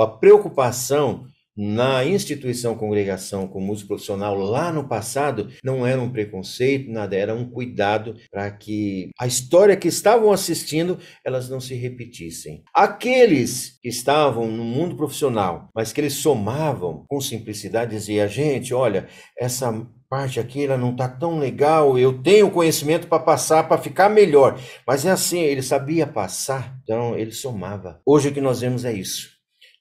A preocupação na instituição congregação com músico profissional lá no passado não era um preconceito, nada, era um cuidado para que a história que estavam assistindo elas não se repetissem. Aqueles que estavam no mundo profissional, mas que eles somavam com simplicidade, dizia, gente, olha, essa parte aqui ela não tá tão legal, eu tenho conhecimento para passar para ficar melhor. Mas é assim, ele sabia passar, então ele somava. Hoje o que nós vemos é isso.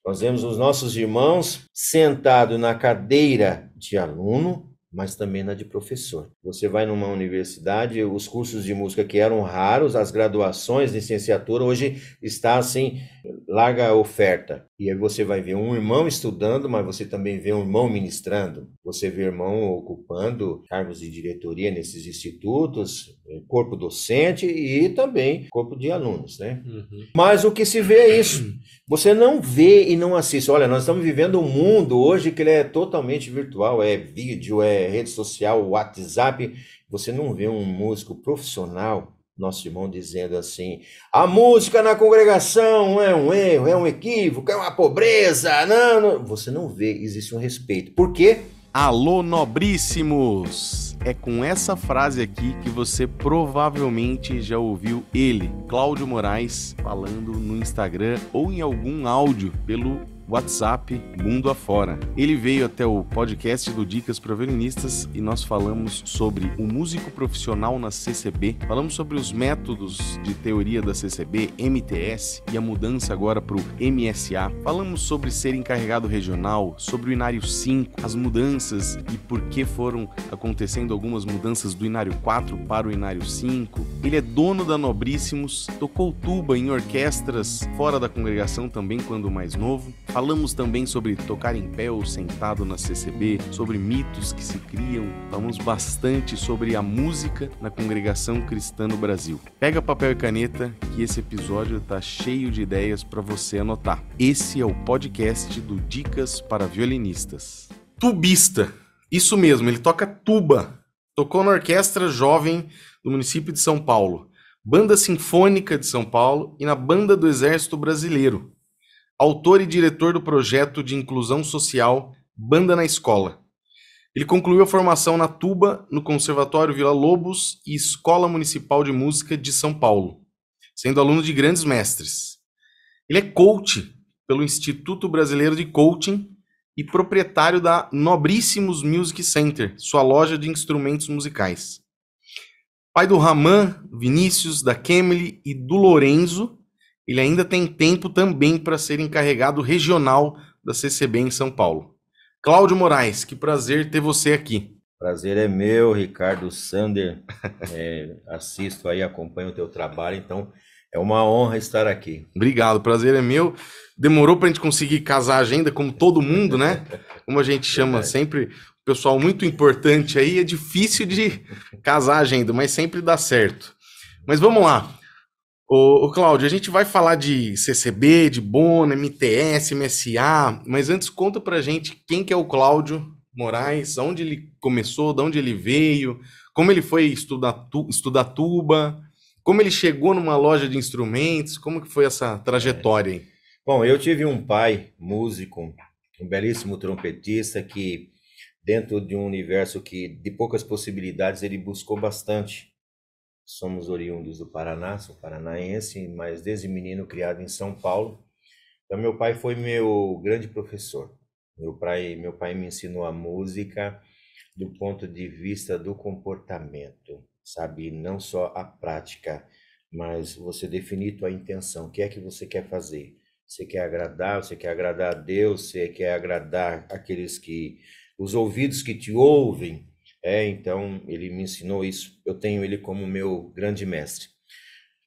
Nós vemos os nossos irmãos sentados na cadeira de aluno, mas também na de professor. Você vai numa universidade, os cursos de música que eram raros, as graduações, licenciatura, hoje está assim, larga oferta. E aí você vai ver um irmão estudando, mas você também vê um irmão ministrando. Você vê irmão ocupando cargos de diretoria nesses institutos, eh, corpo docente e também corpo de alunos, né? Uhum. Mas o que se vê é isso. Você não vê e não assiste. Olha, nós estamos vivendo um mundo hoje que ele é totalmente virtual, é vídeo, é rede social, WhatsApp. Você não vê um músico profissional nosso irmão dizendo assim: a música na congregação é um erro, é um equívoco, é uma pobreza. Não, não. Você não vê, existe um respeito. Por quê? Alô, nobríssimos! É com essa frase aqui que você provavelmente já ouviu ele, Cláudio Moraes, falando no Instagram ou em algum áudio pelo WhatsApp Mundo Afora. Ele veio até o podcast do Dicas para Violinistas e nós falamos sobre o músico profissional na CCB, falamos sobre os métodos de teoria da CCB, MTS e a mudança agora para o MSA. Falamos sobre ser encarregado regional, sobre o Inário 5, as mudanças e por que foram acontecendo algumas mudanças do Inário 4 para o Inário 5. Ele é dono da Nobríssimos, tocou tuba em orquestras fora da congregação também quando mais novo Falamos também sobre tocar em pé ou sentado na CCB, sobre mitos que se criam. Falamos bastante sobre a música na congregação cristã no Brasil. Pega papel e caneta que esse episódio tá cheio de ideias para você anotar. Esse é o podcast do Dicas para Violinistas. Tubista. Isso mesmo, ele toca tuba. Tocou na orquestra jovem do município de São Paulo, Banda Sinfônica de São Paulo e na Banda do Exército Brasileiro autor e diretor do projeto de inclusão social Banda na Escola. Ele concluiu a formação na tuba no Conservatório Vila Lobos e Escola Municipal de Música de São Paulo, sendo aluno de grandes mestres. Ele é coach pelo Instituto Brasileiro de Coaching e proprietário da Nobríssimos Music Center, sua loja de instrumentos musicais. Pai do Raman, Vinícius, da Kemily e do Lorenzo, ele ainda tem tempo também para ser encarregado regional da CCB em São Paulo. Cláudio Moraes, que prazer ter você aqui. Prazer é meu, Ricardo Sander. É, assisto aí, acompanho o teu trabalho, então é uma honra estar aqui. Obrigado, prazer é meu. Demorou para a gente conseguir casar a agenda, como todo mundo, né? Como a gente chama sempre, pessoal muito importante aí, é difícil de casar a agenda, mas sempre dá certo. Mas vamos lá. Ô, ô Cláudio, a gente vai falar de CCB, de Bona, MTS, MSA, mas antes conta pra gente quem que é o Cláudio Moraes, onde ele começou, de onde ele veio, como ele foi estudar, tu, estudar tuba, como ele chegou numa loja de instrumentos, como que foi essa trajetória aí? Bom, eu tive um pai músico, um belíssimo trompetista que dentro de um universo que de poucas possibilidades ele buscou bastante somos oriundos do Paraná, sou paranaense, mas desde menino criado em São Paulo. Então meu pai foi meu grande professor. Meu pai, meu pai me ensinou a música do ponto de vista do comportamento, sabe, não só a prática, mas você definir tua intenção, o que é que você quer fazer? Você quer agradar, você quer agradar a Deus, você quer agradar aqueles que os ouvidos que te ouvem, é, então ele me ensinou isso. Eu tenho ele como meu grande mestre.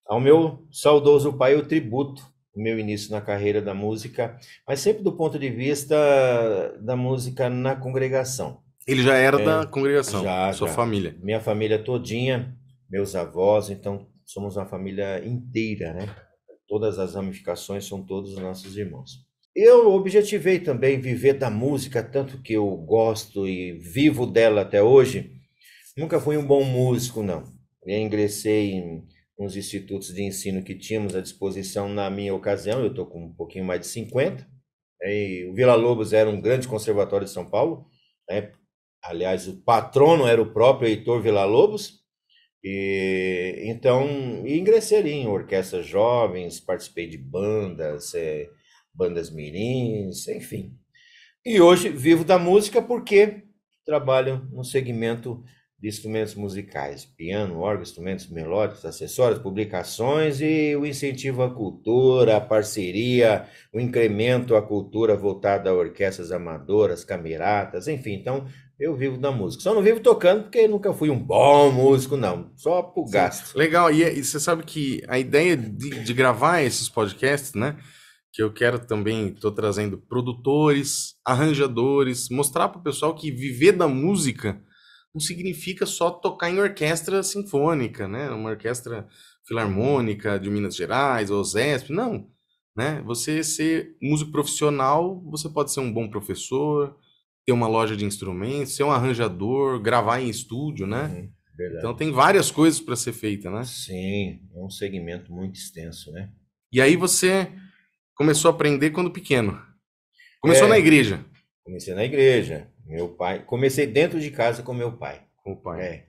Ao meu saudoso pai, eu tributo o meu início na carreira da música, mas sempre do ponto de vista da música na congregação. Ele já era é, da congregação, já, sua já. família. Minha família todinha, meus avós, então somos uma família inteira, né? Todas as ramificações são todos os nossos irmãos. Eu objetivei também viver da música, tanto que eu gosto e vivo dela até hoje. Nunca fui um bom músico, não. Eu ingressei em uns institutos de ensino que tínhamos à disposição na minha ocasião, eu estou com um pouquinho mais de 50, E o Vila Lobos era um grande conservatório de São Paulo. Né? Aliás, o patrono era o próprio Heitor Vila Lobos. E, então, ingressei ali em orquestras jovens, participei de bandas, é, bandas mirins, enfim. E hoje vivo da música porque trabalho no segmento de instrumentos musicais, piano, órgão, instrumentos melódicos, acessórios, publicações e o incentivo à cultura, a parceria, o incremento à cultura voltada a orquestras amadoras, cameratas, enfim. Então, eu vivo da música. Só não vivo tocando porque nunca fui um bom músico, não. Só por gasto. Legal. E, e, você sabe que a ideia de, de gravar esses podcasts, né? Que eu quero também, estou trazendo produtores, arranjadores, mostrar para o pessoal que viver da música não significa só tocar em orquestra sinfônica, né? Uma orquestra filarmônica de Minas Gerais, ou ZESP, não. Né? Você ser músico profissional, você pode ser um bom professor, ter uma loja de instrumentos, ser um arranjador, gravar em estúdio, né? Uhum, então tem várias coisas para ser feita, né? Sim, é um segmento muito extenso, né? E aí você começou a aprender quando pequeno. Começou é, na igreja. Comecei na igreja. Meu pai. Comecei dentro de casa com meu pai. Com o pai. É.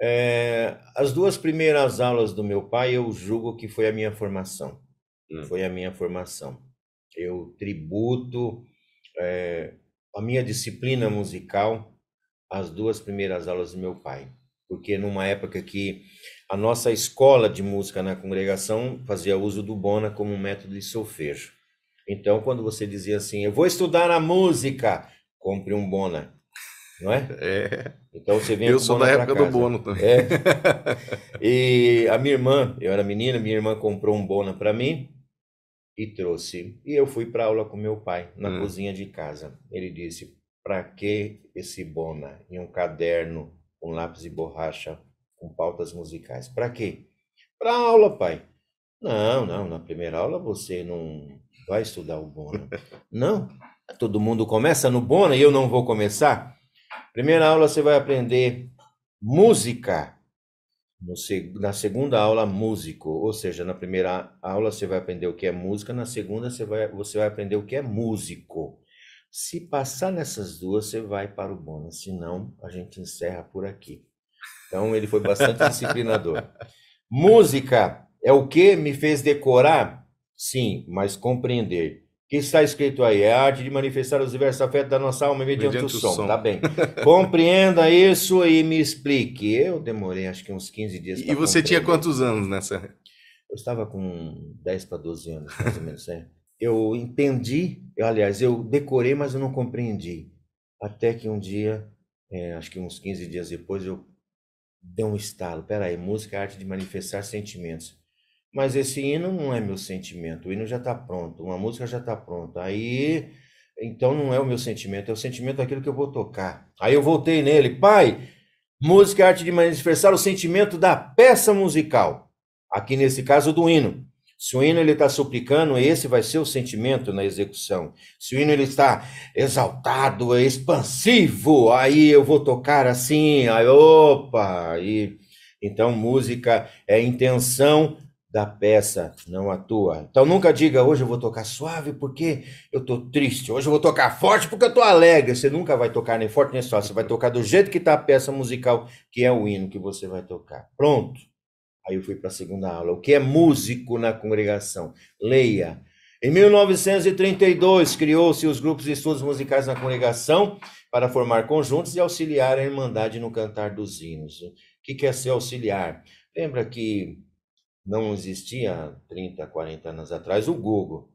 É, as duas primeiras aulas do meu pai, eu julgo que foi a minha formação. Hum. Foi a minha formação. Eu tributo é, a minha disciplina musical às duas primeiras aulas do meu pai. Porque numa época que a nossa escola de música na congregação fazia uso do bona como um método de solfejo. Então, quando você dizia assim, eu vou estudar a música, compre um Bona, não é? É. Então você vem Eu sou da época do Bono também. É. E a minha irmã, eu era menina, minha irmã comprou um Bona para mim e trouxe. E eu fui para aula com meu pai na hum. cozinha de casa. Ele disse: "Para que esse Bona e um caderno com lápis e borracha com pautas musicais? Para quê? Para aula, pai. Não, não, na primeira aula você não vai estudar o Bona. não, Todo mundo começa no Bona e eu não vou começar? Primeira aula você vai aprender música. No, na segunda aula, músico. Ou seja, na primeira aula você vai aprender o que é música, na segunda você vai, você vai aprender o que é músico. Se passar nessas duas, você vai para o Bona. Senão, a gente encerra por aqui. Então, ele foi bastante disciplinador. Música é o que me fez decorar? Sim, mas compreender que está escrito aí? É a arte de manifestar os diversos afetos da nossa alma mediante, mediante o, som. o som. Tá bem. Compreenda isso e me explique. Eu demorei acho que uns 15 dias. E você tinha quantos anos nessa? Eu estava com 10 para 12 anos, mais ou menos. É. Eu entendi, eu, aliás, eu decorei, mas eu não compreendi. Até que um dia, é, acho que uns 15 dias depois, eu dei um estalo. Peraí, música é arte de manifestar sentimentos. Mas esse hino não é meu sentimento, o hino já está pronto, uma música já está pronta. Aí, então não é o meu sentimento, é o sentimento daquilo que eu vou tocar. Aí eu voltei nele, pai, música é arte de manifestar o sentimento da peça musical. Aqui nesse caso do hino. Se o hino ele está suplicando, esse vai ser o sentimento na execução. Se o hino ele está exaltado, expansivo, aí eu vou tocar assim, aí opa, aí então música é intenção da peça, não atua. Então nunca diga hoje eu vou tocar suave porque eu tô triste, hoje eu vou tocar forte porque eu tô alegre. Você nunca vai tocar nem forte nem suave, você vai tocar do jeito que tá a peça musical, que é o hino que você vai tocar. Pronto. Aí eu fui para a segunda aula. O que é músico na congregação? Leia. Em 1932 criou-se os grupos de estudos musicais na congregação para formar conjuntos e auxiliar a irmandade no cantar dos hinos. O que é ser auxiliar? Lembra que não existia há 30, 40 anos atrás o Google.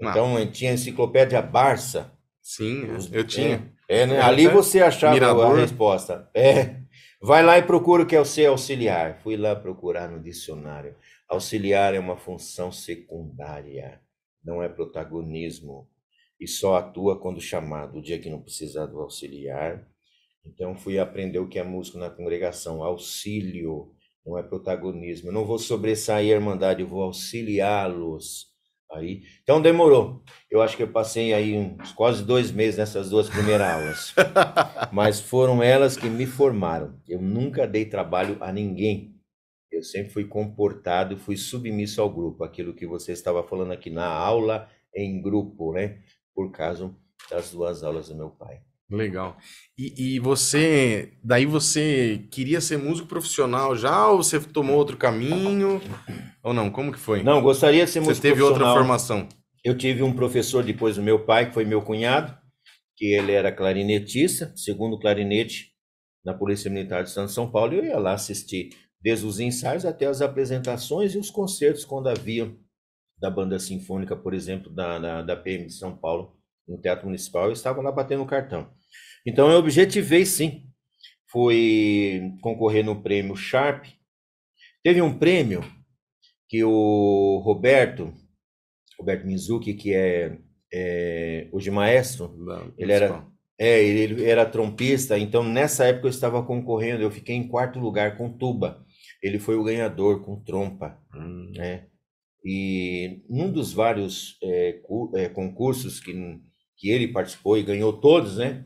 Então não. tinha a enciclopédia Barça. Sim, eu tinha. É, é né? Ali você achava Mirador. a resposta. É. Vai lá e procura o que é o ser auxiliar. Fui lá procurar no dicionário. Auxiliar é uma função secundária, não é protagonismo. E só atua quando chamado. O dia que não precisar do auxiliar. Então fui aprender o que é músico na congregação. Auxílio não é protagonismo. Eu não vou sobressair a Irmandade, eu vou auxiliá-los. Aí, então demorou. Eu acho que eu passei aí uns quase dois meses nessas duas primeiras aulas. Mas foram elas que me formaram. Eu nunca dei trabalho a ninguém. Eu sempre fui comportado, fui submisso ao grupo. Aquilo que você estava falando aqui na aula em grupo, né? por causa das duas aulas do meu pai. Legal. E, e, você, daí você queria ser músico profissional já ou você tomou outro caminho? Ou não? Como que foi? Não, gostaria de ser músico profissional. Você teve outra formação? Eu tive um professor depois do meu pai, que foi meu cunhado, que ele era clarinetista, segundo clarinete na Polícia Militar de São Paulo, e eu ia lá assistir desde os ensaios até as apresentações e os concertos quando havia da banda sinfônica, por exemplo, da, da, da PM de São Paulo, no Teatro Municipal, eu estava lá batendo cartão. Então eu objetivei sim. Fui concorrer no prêmio Sharp. Teve um prêmio que o Roberto, Roberto Mizuki, que é, é hoje maestro, Não, ele era é, ele era trompista, então nessa época eu estava concorrendo, eu fiquei em quarto lugar com tuba. Ele foi o ganhador com trompa, hum. né? E num dos vários é, é, concursos que, que ele participou e ganhou todos, né?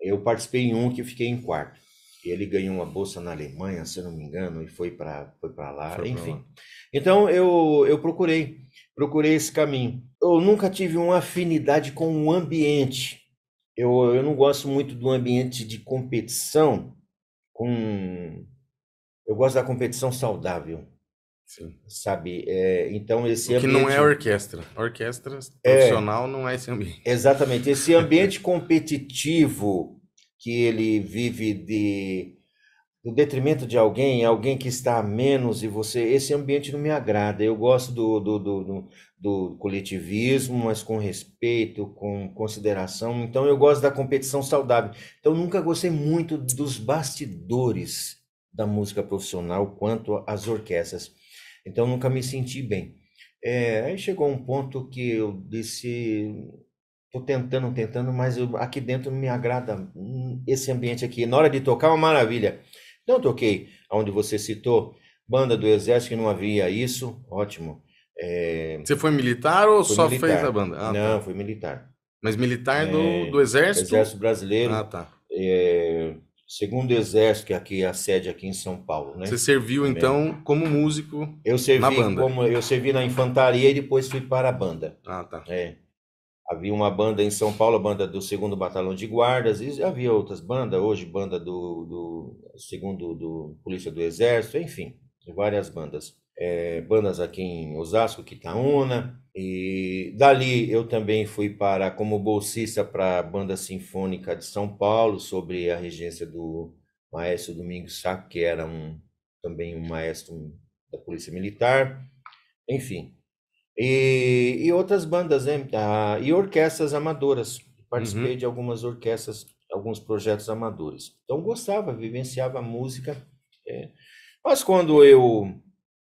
Eu participei em um que fiquei em quarto. Ele ganhou uma bolsa na Alemanha, se não me engano, e foi para foi para lá, foi enfim. Lá. Então eu, eu procurei, procurei esse caminho. Eu nunca tive uma afinidade com o ambiente. Eu, eu não gosto muito do ambiente de competição com eu gosto da competição saudável. Sim. Sabe? É, então, esse ambiente. Que não é orquestra. Orquestra é. profissional é, não é esse ambiente. Exatamente. Esse ambiente competitivo que ele vive de do detrimento de alguém, alguém que está a menos e você, esse ambiente não me agrada. Eu gosto do, do, do, do, do coletivismo, mas com respeito, com consideração. Então eu gosto da competição saudável. Então nunca gostei muito dos bastidores da música profissional quanto às orquestras. Então nunca me senti bem. É, aí chegou um ponto que eu disse, tô tentando, tentando, mas eu, aqui dentro não me agrada hum, esse ambiente aqui. Na hora de tocar, uma maravilha. Então toquei, onde você citou, banda do Exército, que não havia isso, ótimo. É... Você foi militar ou só militar. fez a banda? Ah, não, tá. foi militar. Mas militar do, é, do Exército? Exército Brasileiro. Ah, tá. É, segundo exército que aqui a sede aqui em São Paulo, né? Você serviu Também. então como músico eu servi na banda? Como, eu servi na infantaria e depois fui para a banda. Ah, tá. É. Havia uma banda em São Paulo, a banda do segundo batalhão de guardas, e havia outras bandas, hoje banda do, do segundo do Polícia do Exército, enfim, várias bandas. É, bandas aqui em Osasco, Quitaúna, e dali eu também fui para como bolsista para a Banda Sinfônica de São Paulo, sobre a regência do maestro Domingos Saco, que era um, também um maestro da Polícia Militar, enfim. E, e outras bandas, né? Ah, e orquestras amadoras. Participei uhum. de algumas orquestras, alguns projetos amadores. Então gostava, vivenciava a música. É. Mas quando eu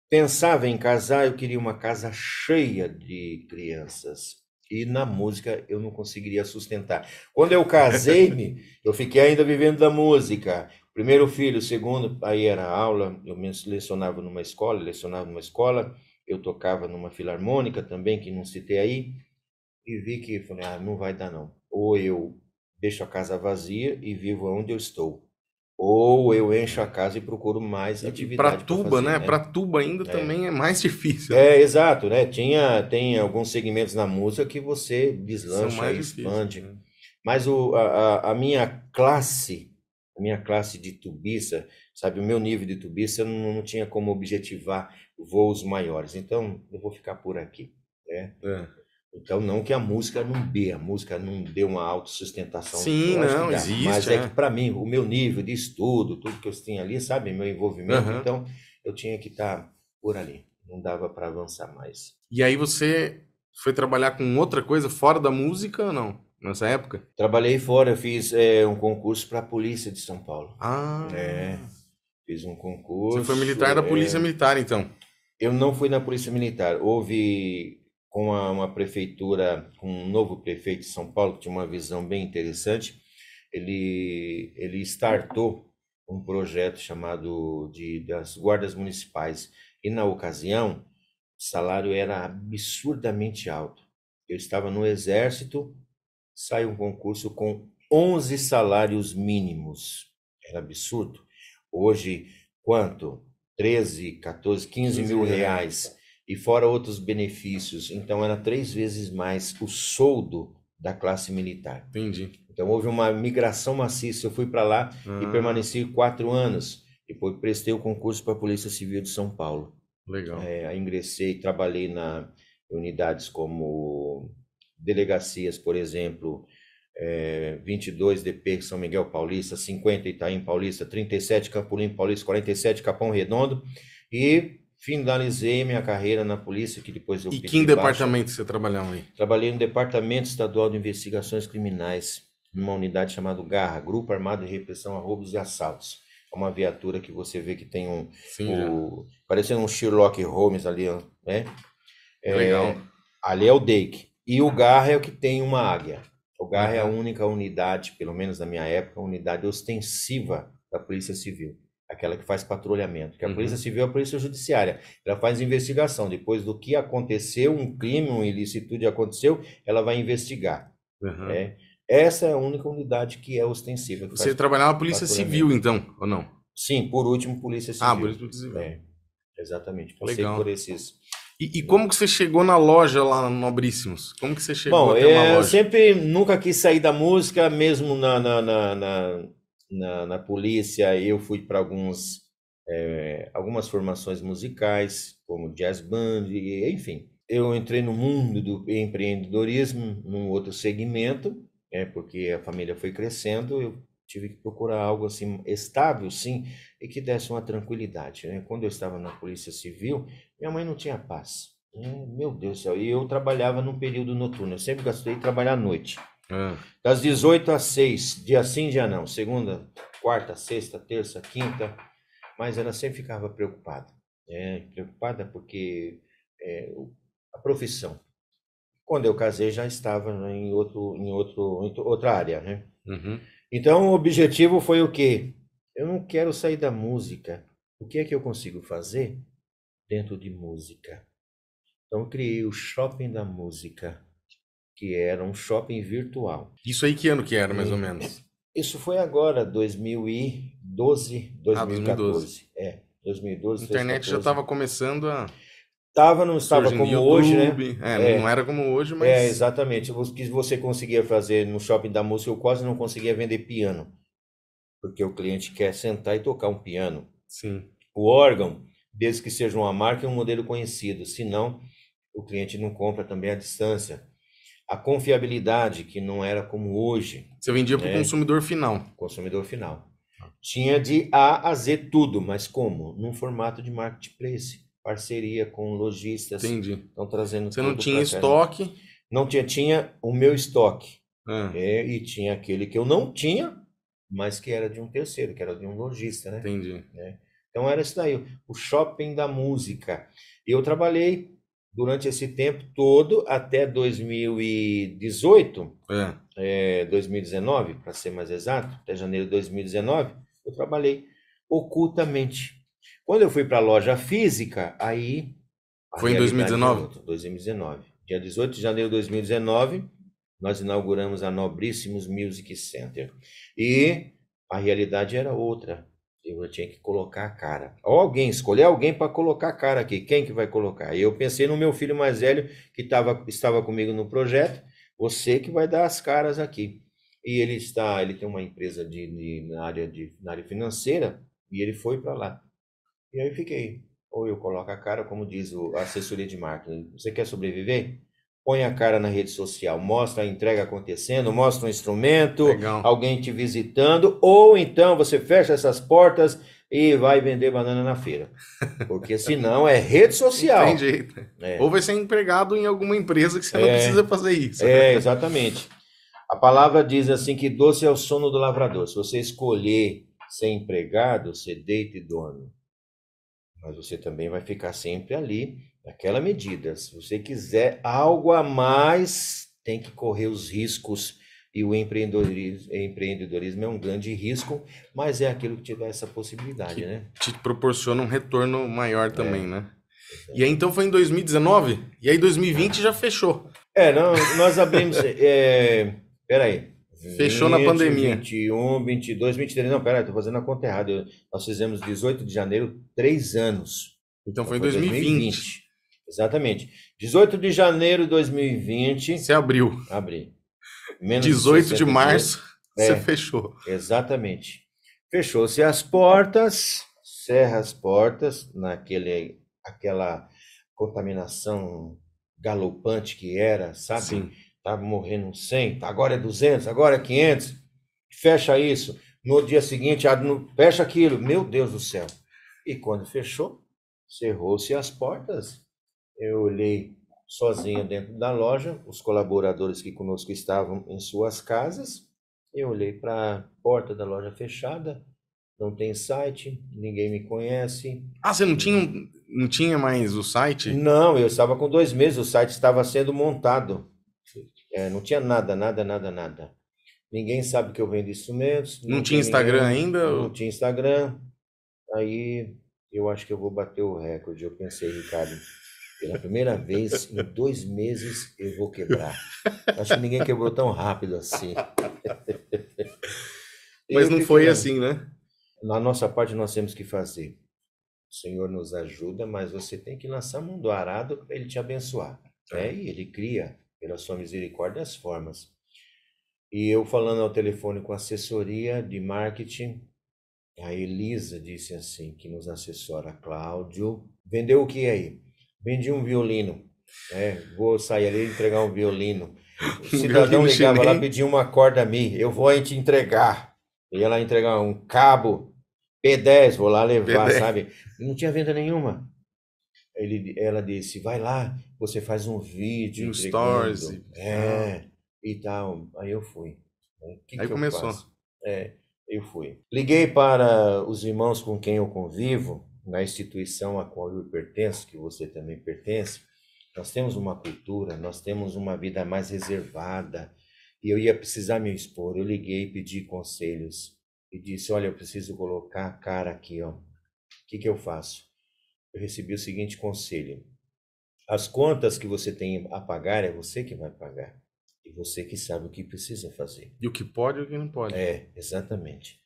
pensava em casar, eu queria uma casa cheia de crianças. E na música eu não conseguiria sustentar. Quando eu casei-me, eu fiquei ainda vivendo da música. Primeiro filho, segundo, aí era aula, eu me lecionava numa escola, lecionava numa escola, eu tocava numa filarmônica também, que não citei aí, e vi que, falei, ah, não vai dar não. Ou eu deixo a casa vazia e vivo onde eu estou, ou eu encho a casa e procuro mais atividade. Para tuba, fazer, né? né? Para tuba ainda é. também é mais difícil. É, exato, né? Tinha, tem alguns segmentos na música que você deslancha e expande. Difícil, né? Mas o, a, a minha classe, a minha classe de tubista, sabe, o meu nível de tubista não, não tinha como objetivar voos maiores. Então, eu vou ficar por aqui, né? É. Então, não que a música não dê, a música não dê uma autossustentação. Sim, não, existe. Mas é, é que, para mim, o meu nível de estudo, tudo que eu tinha ali, sabe, meu envolvimento, uhum. então eu tinha que estar tá por ali. Não dava para avançar mais. E aí você foi trabalhar com outra coisa fora da música ou não? Nessa época? Trabalhei fora, eu fiz é, um concurso para a Polícia de São Paulo. Ah. É, fiz um concurso. Você foi militar da Polícia é... Militar, então? Eu não fui na Polícia Militar. Houve com uma, uma, prefeitura, com um novo prefeito de São Paulo, que tinha uma visão bem interessante, ele, ele startou um projeto chamado de, das guardas municipais. E na ocasião, o salário era absurdamente alto. Eu estava no exército, saiu um concurso com 11 salários mínimos. Era absurdo. Hoje, quanto? 13, 14, 15 mil reais e fora outros benefícios. Então era três vezes mais o soldo da classe militar. Entendi. Então houve uma migração maciça. Eu fui para lá Ah, e permaneci quatro anos. Depois prestei o concurso para a Polícia Civil de São Paulo. Legal. É, ingressei, trabalhei na unidades como delegacias, por exemplo, é, 22 DP São Miguel Paulista, 50 Itaim Paulista, 37 Campolim Paulista, 47 Capão Redondo e finalizei minha carreira na polícia, que depois eu E que em departamento você trabalhava aí? Trabalhei no Departamento Estadual de Investigações Criminais, numa unidade chamada GARRA, Grupo Armado de Repressão a Roubos e Assaltos. É uma viatura que você vê que tem um, Sim, o, parecendo um Sherlock Holmes ali, né? É, Legal. ali é o DEIC. E o GARRA é o que tem uma águia. O GARRA é a única unidade, pelo menos na minha época, unidade ostensiva da Polícia Civil. Aquela que faz patrulhamento. Porque a Uhum. Polícia Civil é a Polícia Judiciária. Ela faz investigação. Depois do que aconteceu, um crime, uma ilicitude aconteceu, ela vai investigar. Né? Essa é a única unidade que é ostensiva. que Você trabalhava na Polícia. Civil, então, ou não? Sim, por último, Polícia Civil. Ah, Polícia Civil. É, exatamente. Passei Legal. por esses. E, e como que você chegou na loja lá no Nobríssimos? Como que você chegou Bom, até uma é, eu loja? sempre nunca quis sair da música, mesmo na, na, na, na, na- na polícia. Eu fui para alguns é, algumas formações musicais, como jazz band, e, enfim. Eu entrei no mundo do empreendedorismo, num outro segmento, é, porque a família foi crescendo, eu tive que procurar algo assim estável, sim, e que desse uma tranquilidade, né? Quando eu estava na Polícia Civil, minha mãe não tinha paz. É, Meu Deus do céu, e eu trabalhava no período noturno, eu sempre gostei de trabalhar à noite. Ah, Das 18 às 6, dia sim, dia não. Segunda, quarta, sexta, terça, quinta. Mas ela sempre ficava preocupada. né? Preocupada porque é, a profissão. Quando eu casei, já estava em, outro, em, outro, em outra área, né? uhum. Então, o objetivo foi o quê? Eu não quero sair da música. O que é que eu consigo fazer dentro de música? Então, criei o Shopping da Música, que era um shopping virtual. Isso aí que ano que era, mais ou Hum. menos? Isso foi agora, 2012, 2014. É, 2012, A internet já estava começando a Tava, não estava como hoje, né? YouTube. É, É. não era como hoje, mas É, exatamente. O que você conseguia fazer no shopping da música, eu quase não conseguia vender piano. Porque o cliente quer sentar e tocar um piano. sim. O órgão, desde que seja uma marca e um modelo conhecido, senão o cliente não compra também à distância. A confiabilidade, que não era como hoje, Você vendia para o É. consumidor final. consumidor final. Tinha de A a Z tudo, mas como? Num formato de marketplace, parceria com lojistas, Entendi. estão trazendo Você não tinha cá. estoque. Não tinha, tinha o meu estoque, Ah, é, e tinha aquele que eu não tinha, mas que era de um terceiro, que era de um lojista, né? entendi. Então era isso daí, o shopping da música. Eu trabalhei durante esse tempo todo até 2018, É. é, 2019, para ser mais exato, até janeiro de 2019, eu trabalhei ocultamente. Quando eu fui para a loja física, aí. Foi em realidade 2019? é outra, 2019. Dia 18 de janeiro de 2019, nós inauguramos a Nobríssimos Music Center. E a realidade era outra. Eu tinha que colocar a cara. Ou alguém, escolher alguém para colocar a cara aqui. Quem que vai colocar? Eu pensei no meu filho mais velho, que tava, estava comigo no projeto. Você que vai dar as caras aqui. E ele está, ele tem uma empresa de, de- na, área de, na área financeira e ele foi para lá. E aí fiquei. Ou eu coloco a cara, como diz o, a assessoria de marketing. Você quer sobreviver? Põe a cara na rede social, mostra a entrega acontecendo, mostra um instrumento, Legal. alguém te visitando, ou então você fecha essas portas e vai vender banana na feira. Porque senão é rede social. Tem jeito. É. Ou vai ser empregado em alguma empresa que você não É. precisa fazer isso. É, exatamente. A palavra diz assim que doce é o sono do lavrador. Se você escolher ser empregado, você deita e dorme. Mas você também vai ficar sempre ali, naquela medida. Se você quiser algo a mais, tem que correr os riscos. E o empreendedorismo, empreendedorismo é um grande risco, mas é aquilo que te dá essa possibilidade, Que- né? Te proporciona um retorno maior também, É. né? E aí então foi em 2019? E aí 2020 já fechou. É, não, nós abrimos. É, peraí. Fechou na pandemia. 21, 22, 23. Não, peraí, tô fazendo a conta errada. Eu- Nós fizemos 18 de janeiro, três anos. Então foi em Foi 2020. Exatamente. 18 de janeiro de 2020, Você abriu. abri. Menos 18 de, de março, é, você fechou. Exatamente. Fechou-se as portas, cerra as portas, naquele, aquela contaminação galopante que era, sabe? Sim. Tava morrendo 100, agora é 200, agora é 500. Fecha isso. No dia seguinte, fecha aquilo. Meu Deus do céu. E quando fechou, cerrou-se as portas. Eu olhei sozinho dentro da loja, os colaboradores que conosco estavam em suas casas. Eu olhei para a porta da loja fechada, não tem site, ninguém me conhece. Ah, você não tinha, não tinha mais o site? Não, eu estava com dois meses, o site estava sendo montado. É, não tinha nada, nada, nada, nada. Ninguém sabe que eu vendo instrumentos. Não, não tinha Instagram ninguém, ainda? Não tinha Instagram. Aí eu acho que eu vou bater o recorde. Eu pensei, Ricardo, pela primeira vez em dois meses eu vou quebrar. Acho que ninguém quebrou tão rápido assim. Mas não foi assim, né? Na nossa parte nós temos que fazer. O Senhor nos ajuda, mas você tem que lançar a mão do arado para Ele te abençoar. Né? E Ele cria, pela sua misericórdia, as formas. E eu falando ao telefone com a assessoria de marketing, a Elisa disse assim, que nos assessora, Cláudio, vendeu o que aí? Vendi um violino. É, vou sair ali e entregar um violino. O cidadão ligava lá, pedia uma corda a mim, eu vou te entregar. Ia lá entregar um cabo P10, vou lá levar, P10. sabe? Não tinha venda nenhuma. Ele, ela disse, vai lá, você faz um vídeo. Um stories. É, e tal. Aí eu fui. Que Aí que começou. É, eu fui. Liguei para os irmãos com quem eu convivo, na instituição a qual eu pertenço, que você também pertence. Nós temos uma cultura, nós temos uma vida mais reservada. E eu ia precisar me expor. Eu liguei e pedi conselhos. E disse: Olha, eu preciso colocar a cara aqui, ó. O que, que eu faço? Eu recebi o seguinte conselho: As contas que você tem a pagar é você que vai pagar. E você que sabe o que precisa fazer. E o que pode e o que não pode. É, exatamente.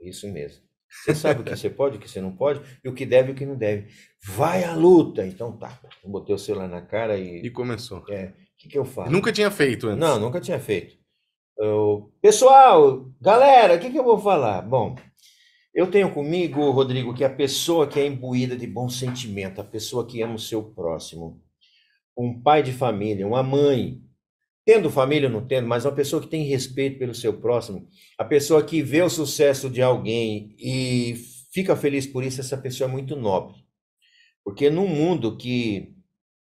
Isso mesmo. Você sabe o que você pode, o que você não pode, e o que deve e o que não deve. Vai à luta! Então tá. Eu botei o celular na cara e. E começou. É. O que, que eu faço? Nunca tinha feito antes. Não, nunca tinha feito. Eu... Pessoal, galera, o que, que eu vou falar? Bom, eu tenho comigo, Rodrigo, que a pessoa que é imbuída de bom sentimento, a pessoa que ama o seu próximo, um pai de família, uma mãe, tendo família ou não tendo, mas uma pessoa que tem respeito pelo seu próximo, a pessoa que vê o sucesso de alguém e fica feliz por isso, essa pessoa é muito nobre. Porque num mundo que,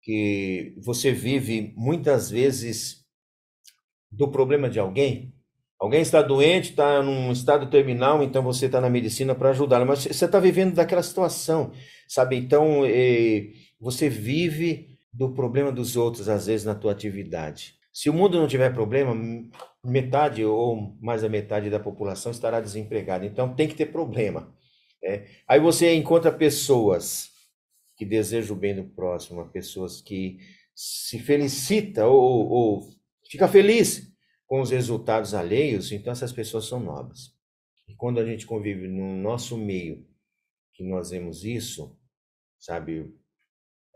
que você vive muitas vezes do problema de alguém, alguém está doente, está num estado terminal, então você está na medicina para ajudá-lo, mas você está vivendo daquela situação, sabe? Então, eh, você vive do problema dos outros, às vezes, na tua atividade. Se o mundo não tiver problema, metade ou mais da metade da população estará desempregada. Então tem que ter problema. É. Aí você encontra pessoas que desejam o bem do próximo, pessoas que se felicita ou, ou fica feliz com os resultados alheios, então essas pessoas são nobres. E quando a gente convive no nosso meio, que nós vemos isso, sabe,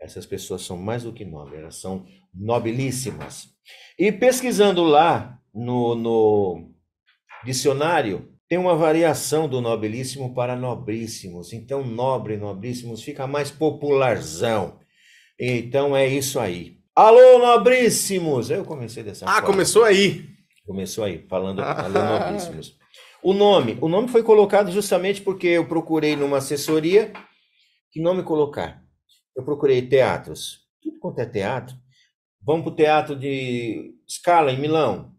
essas pessoas são mais do que nobres, elas são nobilíssimas. E pesquisando lá no, no dicionário, tem uma variação do nobilíssimo para nobríssimos. Então, nobre, nobríssimos fica mais popularzão. Então é isso aí. Alô, nobríssimos! Eu comecei dessa ah, forma. Ah, começou aí. Começou aí, falando alô, nobríssimos. O nome, o nome foi colocado justamente porque eu procurei numa assessoria que nome colocar. Eu procurei teatros. Tudo quanto é teatro, Vamos para o Teatro de Scala, em Milão.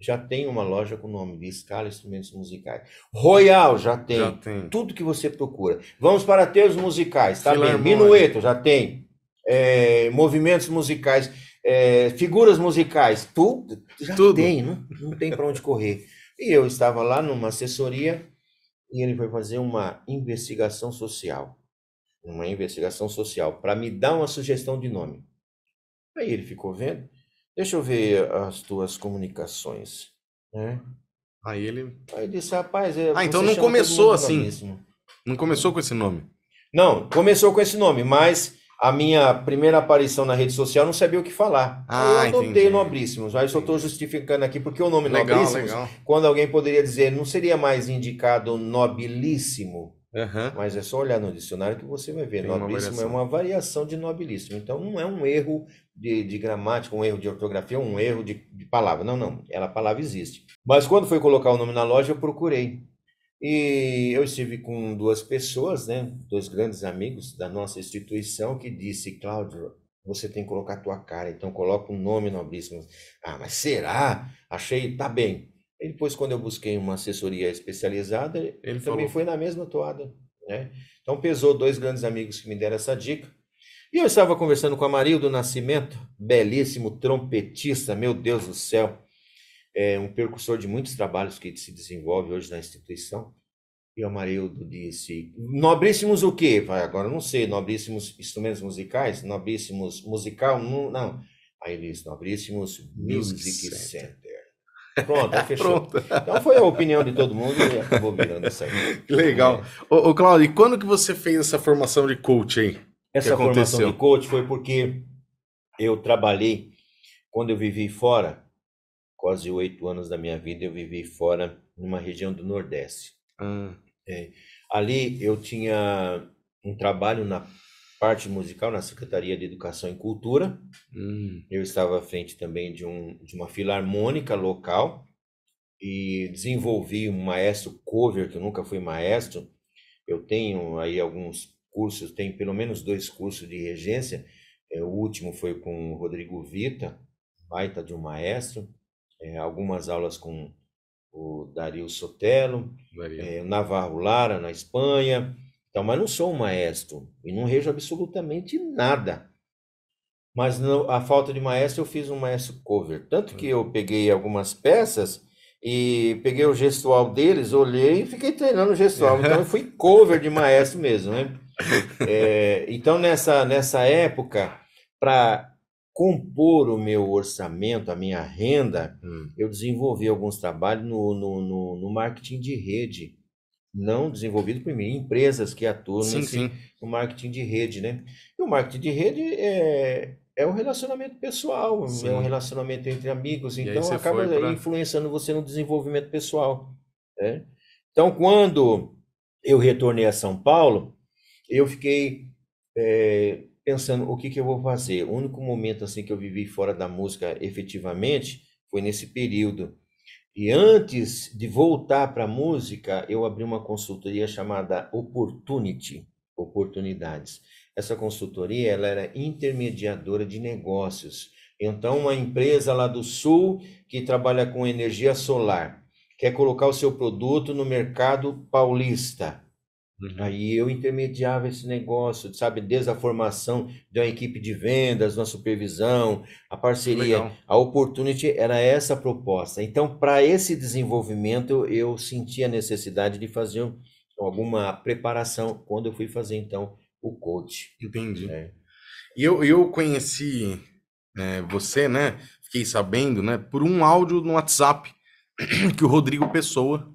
Já tem uma loja com o nome de Scala Instrumentos Musicais. Royal, já tem. Já tem. Tudo que você procura. Vamos para teus musicais, tá bem? Minueto, já tem. É, movimentos musicais, é, figuras musicais, tudo já tudo. tem, não, não tem para onde correr. E eu estava lá numa assessoria e ele foi fazer uma investigação social. Uma investigação social para me dar uma sugestão de nome. Aí ele ficou vendo. Deixa eu ver as tuas comunicações. Né? Aí ele. Aí ele disse, rapaz. É, ah, então não começou assim. Não começou com esse nome. Não, começou com esse nome, mas a minha primeira aparição na rede social, não sabia o que falar. Ah, eu adotei. Nobríssimos, mas só estou justificando aqui porque o nome Legal, Nobríssimos, legal. quando alguém poderia dizer, não seria mais indicado Nobilíssimo, Aham. mas é só olhar no dicionário que você vai ver. Tem uma Nobilíssimo é variação. uma variação de Nobilíssimo. Então não é um erro de, de gramática, um erro de ortografia, um erro de, de palavra. Não, não. Ela, a palavra existe. Mas quando foi colocar o nome na loja, eu procurei. E eu estive com duas pessoas, né, dois grandes amigos da nossa instituição, que disse, Cláudio, você tem que colocar a tua cara, então coloca um nome Nobríssimo. Ah, mas será? Achei, tá bem. E depois, quando eu busquei uma assessoria especializada, Ele também falou. foi na mesma toada, né? Então pesou dois grandes amigos que me deram essa dica. E eu estava conversando com a Marildo Nascimento, belíssimo trompetista, meu Deus do céu, é um percussor de muitos trabalhos que se desenvolve hoje na instituição. E o Amarildo disse: Nobríssimos o quê? Vai, agora não sei, nobríssimos instrumentos musicais? Nobríssimos musical? Não. não. Aí ele disse: Nobríssimos Music Center. Pronto, aí fechou. Pronto. Então foi a opinião de todo mundo e acabou virando isso aí. Legal. Ô, ô Claudio, e quando que você fez essa formação de coach aí? Essa formação de coach foi porque eu trabalhei, quando eu vivi fora, quase oito anos da minha vida, eu vivi fora, numa região do Nordeste. Ah, Ali eu tinha um trabalho na parte musical, na Secretaria de Educação e Cultura. hum, Eu estava à frente também de, um, de uma filarmônica local e desenvolvi um maestro cover, que eu nunca fui maestro. Eu tenho aí alguns cursos, tenho pelo menos dois cursos de regência. É, o último foi com o Rodrigo Vita, baita de um maestro. É, algumas aulas com o Dario Sotelo, é, Navarro Lara, na Espanha. Então, mas não sou um maestro e não rejo absolutamente nada. Mas não- a falta de maestro, eu fiz um maestro cover. Tanto que eu peguei algumas peças e peguei o gestual deles, olhei e fiquei treinando o gestual. Então, eu fui cover de maestro mesmo, né? É, então, nessa, nessa época, para compor o meu orçamento, a minha renda, Hum, eu desenvolvi alguns trabalhos no, no, no, no marketing de rede, não desenvolvido por mim, empresas que atuam Sim, nesse, sim. no marketing de rede, né? E o marketing de rede é, é um relacionamento pessoal, Sim. é um relacionamento entre amigos, então acaba pra- influenciando você no desenvolvimento pessoal, né? Então, quando eu retornei a São Paulo, eu fiquei é, pensando o que que eu vou fazer. O único momento assim que eu vivi fora da música efetivamente foi nesse período. E antes de voltar para a música, eu abri uma consultoria chamada Opportunity, Oportunidades. Essa consultoria, ela era intermediadora de negócios. Então, uma empresa lá do Sul que trabalha com energia solar, quer colocar o seu produto no mercado paulista. Aí eu intermediava esse negócio, sabe, desde a formação de uma equipe de vendas, uma supervisão, a parceria, Legal. a Opportunity era essa a proposta. Então, para esse desenvolvimento, eu senti a necessidade de fazer um- alguma preparação quando eu fui fazer, então, o coach. Entendi. É. E eu, eu conheci é, você, né? Fiquei sabendo, né? Por um áudio no WhatsApp que o Rodrigo Pessoa,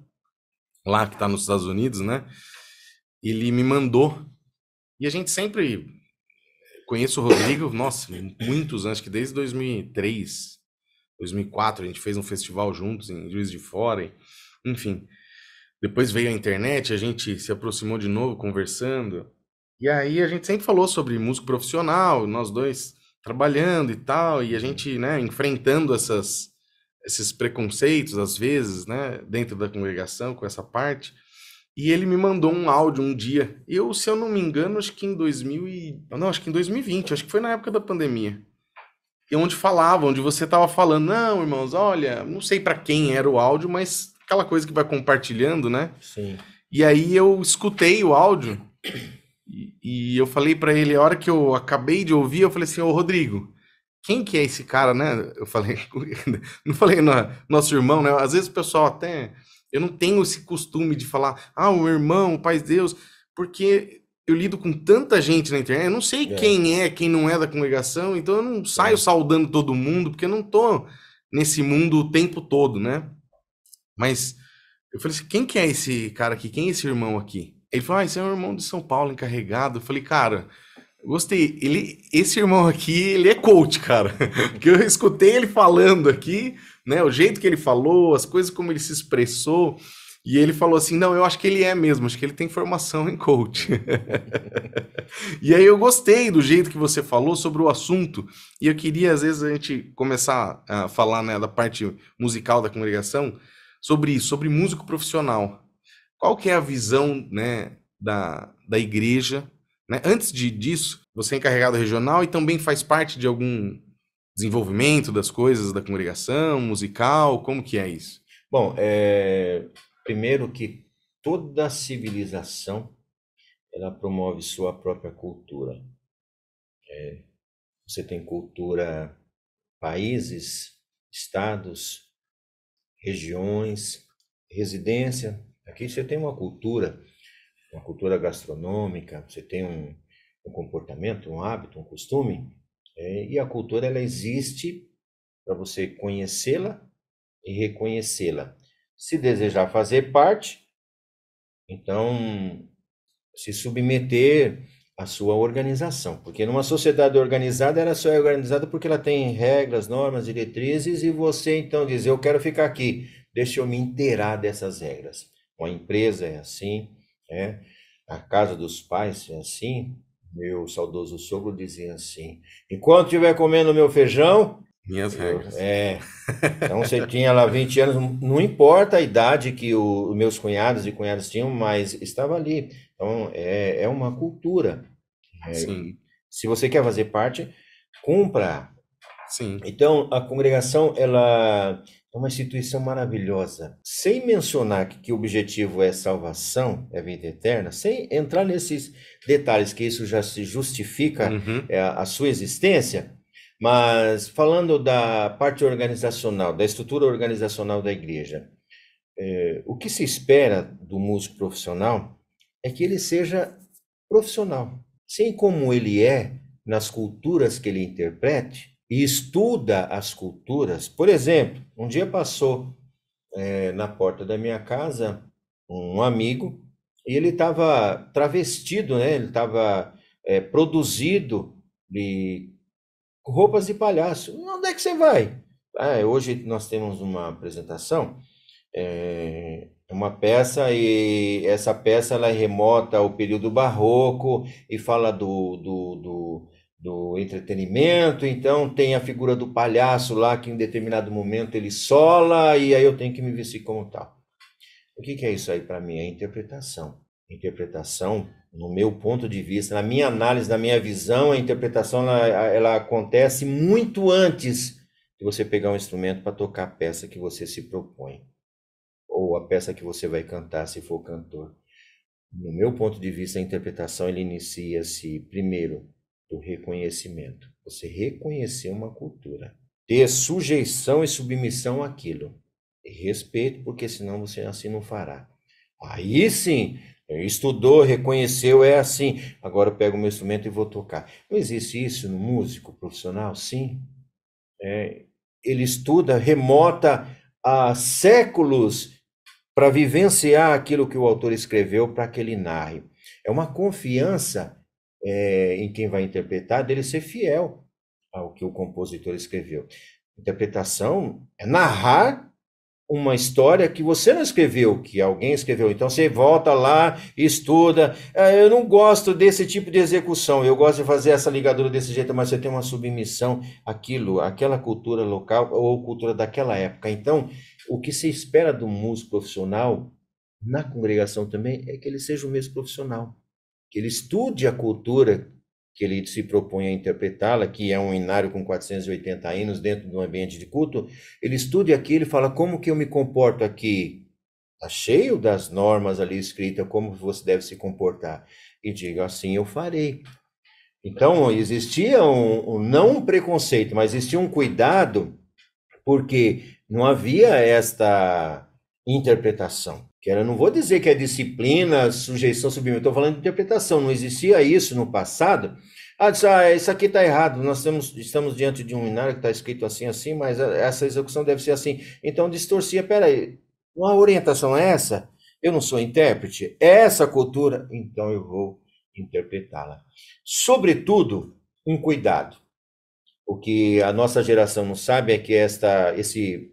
lá que tá nos Estados Unidos, né? Ele me mandou. E a gente sempre conheço o Rodrigo, nossa, muitos anos, que desde 2003, 2004, a gente fez um festival juntos em Juiz de Fora, enfim. Depois veio a internet, a gente se aproximou de novo conversando. E aí a gente sempre falou sobre músico profissional, nós dois trabalhando e tal, e a gente, né, enfrentando essas, esses preconceitos às vezes, né, dentro da congregação com essa parte. E ele me mandou um áudio um dia. Eu, se eu não me engano, acho que em 2000 e... não, acho que em 2020, acho que foi na época da pandemia. E onde falava, onde você tava falando, não, irmãos, olha, não sei para quem era o áudio, mas aquela coisa que vai compartilhando, né? Sim. E aí eu escutei o áudio e, e eu falei pra ele, a hora que eu acabei de ouvir, eu falei assim, ô Rodrigo, quem que é esse cara, né? Eu falei, não falei no, nosso irmão, né? Às vezes o pessoal até, eu não tenho esse costume de falar, ah, o irmão, o pai de Deus, porque eu lido com tanta gente na internet, eu não sei É. quem é, quem não é da congregação, então eu não saio É. saudando todo mundo, porque eu não tô nesse mundo o tempo todo, né? Mas eu falei assim, quem que é esse cara aqui? Quem é esse irmão aqui? Ele falou, ah, esse é um irmão de São Paulo encarregado. Eu falei, cara, Gostei. Ele, esse irmão aqui, ele é coach, cara. Porque eu escutei ele falando aqui, né? O jeito que ele falou, as coisas como ele se expressou. E ele falou assim: não, eu acho que ele é mesmo, acho que ele tem formação em coach. e aí eu gostei do jeito que você falou sobre o assunto. E eu queria, às vezes, a gente começar a falar né, da parte musical da congregação sobre isso, sobre músico profissional. Qual que é a visão né, da, da igreja né? Antes de, disso, você é encarregado regional e também faz parte de algum desenvolvimento das coisas da congregação, musical? Como que é isso? Bom, é... primeiro que toda civilização ela promove sua própria cultura. É... Você tem cultura, países, estados, regiões, residência. Aqui você tem uma cultura uma cultura gastronômica, você tem um, um comportamento, um hábito, um costume, é, e a cultura ela existe para você conhecê-la e reconhecê-la. Se desejar fazer parte, então se submeter à sua organização, porque numa sociedade organizada ela só é organizada porque ela tem regras, normas, diretrizes e você então diz eu quero ficar aqui, deixa eu me inteirar dessas regras. Uma empresa é assim, é, a casa dos pais é assim. Meu saudoso sogro dizia assim: enquanto estiver comendo meu feijão. Minhas regras. É. Então você tinha lá 20 anos, não importa a idade que os meus cunhados e cunhadas tinham, mas estava ali. Então é, é uma cultura. É, Sim. Se você quer fazer parte, cumpra. Sim. Então a congregação ela é uma instituição maravilhosa. Sem mencionar que, que o objetivo é salvação, é vida eterna, sem entrar nesses detalhes que isso já se justifica uhum. é, a sua existência, mas falando da parte organizacional, da estrutura organizacional da igreja, é, o que se espera do músico profissional é que ele seja profissional. Sem como ele é nas culturas que ele interprete, e estuda as culturas. Por exemplo, um dia passou é, na porta da minha casa um amigo e ele estava travestido, né? Ele estava é, produzido de roupas de palhaço. Onde é que você vai? Ah, hoje nós temos uma apresentação, é uma peça e essa peça ela é remota ao período barroco e fala do, do, do do entretenimento, então tem a figura do palhaço lá que em determinado momento ele sola e aí eu tenho que me vestir como tal. O que, que é isso aí para mim? É interpretação. Interpretação, no meu ponto de vista, na minha análise, na minha visão, a interpretação ela, ela acontece muito antes de você pegar um instrumento para tocar a peça que você se propõe ou a peça que você vai cantar se for cantor. No meu ponto de vista, a interpretação ele inicia-se primeiro do reconhecimento. Você reconhecer uma cultura, ter sujeição e submissão àquilo. E respeito, porque senão você assim não fará. Aí sim, estudou, reconheceu, é assim. Agora eu pego o meu instrumento e vou tocar. Não existe isso no músico profissional? Sim. É, ele estuda, remota há séculos para vivenciar aquilo que o autor escreveu para que ele narre. É uma confiança é, em quem vai interpretar, dele ser fiel ao que o compositor escreveu. Interpretação é narrar uma história que você não escreveu, que alguém escreveu. Então você volta lá, estuda. Ah, eu não gosto desse tipo de execução, eu gosto de fazer essa ligadura desse jeito, mas você tem uma submissão àquilo, àquela cultura local ou cultura daquela época. Então, o que se espera do músico profissional na congregação também é que ele seja o mesmo profissional que ele estude a cultura que ele se propõe a interpretá-la, que é um inário com 480 hinos dentro de um ambiente de culto, ele estude aquilo e fala como que eu me comporto aqui. Está cheio das normas ali escritas, como você deve se comportar. E diga assim, eu farei. Então, existia um, um, não um preconceito, mas existia um cuidado, porque não havia esta interpretação. Que era, não vou dizer que é disciplina, sujeição, submissão, estou falando de interpretação. Não existia isso no passado. Ah, disse, ah isso aqui está errado. Nós estamos, estamos diante de um inário que está escrito assim, assim, mas essa execução deve ser assim. Então distorcia. Peraí, uma orientação é essa? Eu não sou intérprete? É essa cultura? Então eu vou interpretá-la. Sobretudo, um cuidado. O que a nossa geração não sabe é que esta, esse